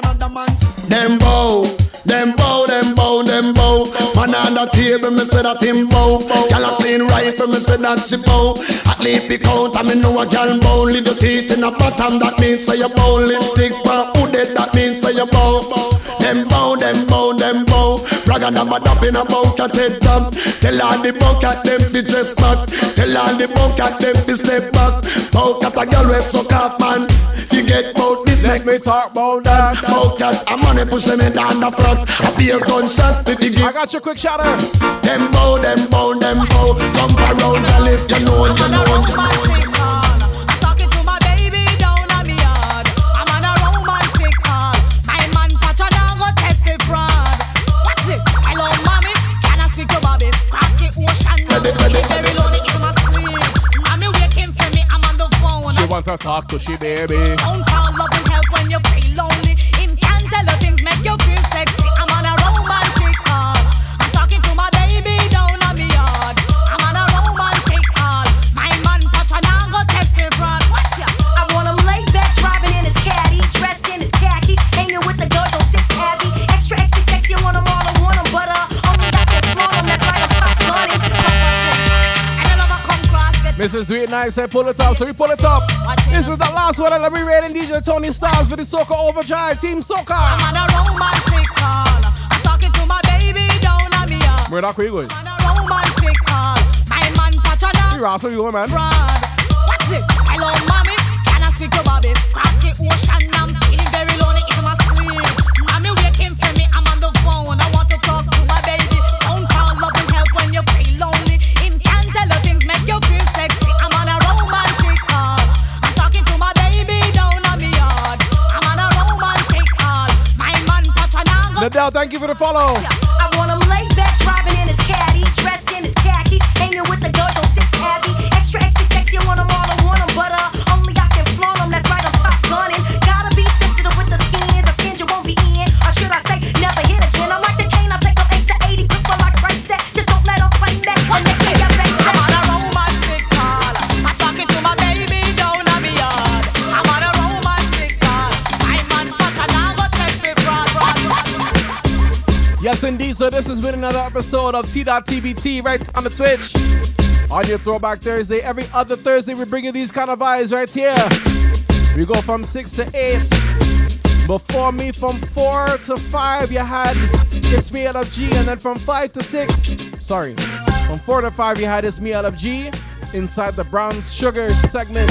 Them bow, them bow, them bow, them bow. Man on the table, me say that him bow. Gyal a clean rifle, me say that she bow. At least the count, I me know a gyal bow. Little teeth in the bottom, that means say you bow. Lipstick for hooded, that means say you bow. Them bow, them bow, them bow. Brag and I'm a dap in a bucket head top. Tell all the bucket them fi dress back. Tell all the bucket them fi step back. Bucket a gyal we suck up man. You get bout this Let me talk about that. Bucket a money pushing me down the front. A beer gunshot with the I got your quick shout out. Them bow, them bow, them bow. Jump around and if you know, you know, want to talk to she baby. Phone call, love and help when you feel lonely. Him can tell things make you feel Mrs. Do It Nice said pull it up, so we pull it up. This is the last one, and let me rating DJ Tony Styles for the Soca Overdrive Team Soca. I'm on a romantic call. I'm talking to my baby down on me where you going? On a romantic call. My man Pacha now. Hey, Ross, where you going, man? fraud. Watch this. Hello, mommy. Can I speak to Bobby? Cross the ocean. Thank you for the follow. I want him laid back, driving in his caddy, dressed in his khakis, hanging with the girls on six heavy. This has been another episode of T.TBT right on the Twitch. On your Throwback Thursday, every other Thursday, we bring you these kind of vibes right here. We go from 6 to 8. Before me, from 4 to 5, you had It's Me Out of G, and then from 5 to 6, sorry, from 4 to 5, you had It's Me Out of G inside the Brown Sugar segment.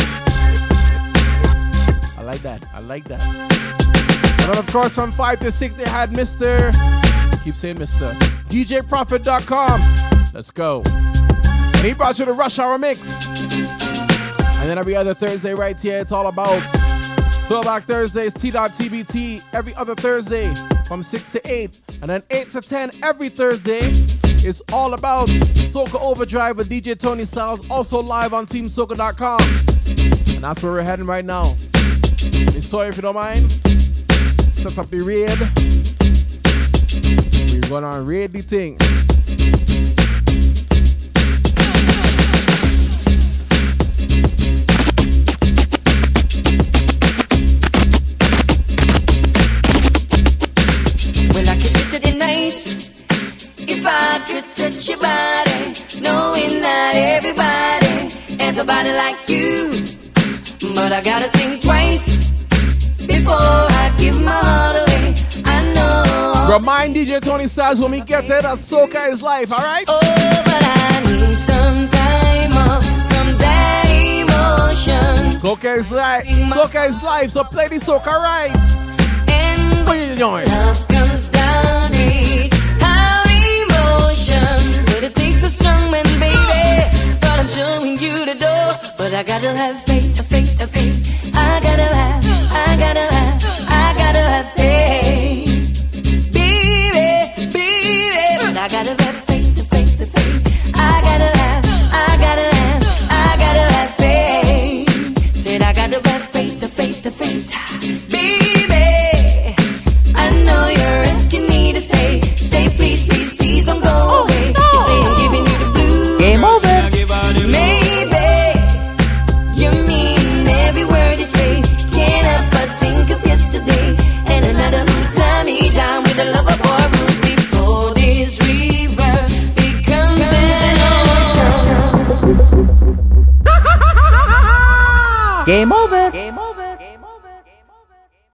I like that. I like that. And then, of course, from 5 to 6, they had Mr. Keep saying Mr. DJProfit.com. Let's go. And he brought you the Rush Hour Mix. And then every other Thursday, right here, it's all about Throwback Thursdays, T.TBT, every other Thursday from 6 to 8. And then 8 to 10 every Thursday. It's all about Soca Overdrive with DJ Tony Styles, also live on TeamSoca.com. And that's where we're heading right now. Miss Toy, if you don't mind, set up the raid. Gonna raid thing. Well, I kiss it the nice. If I could touch your body, knowing that everybody has a body like you. Remind DJ Tony Styles when we get there that Soca is life, alright? Oh, but I need some time off from that emotion. Soca is life. Soca is life, so play the Soca right. And what you doing? Love comes down it. How emotion, but it takes a strong man, baby. But I'm showing you the door. But I gotta have faith, faith, faith. I gotta have, I gotta have, I gotta have faith.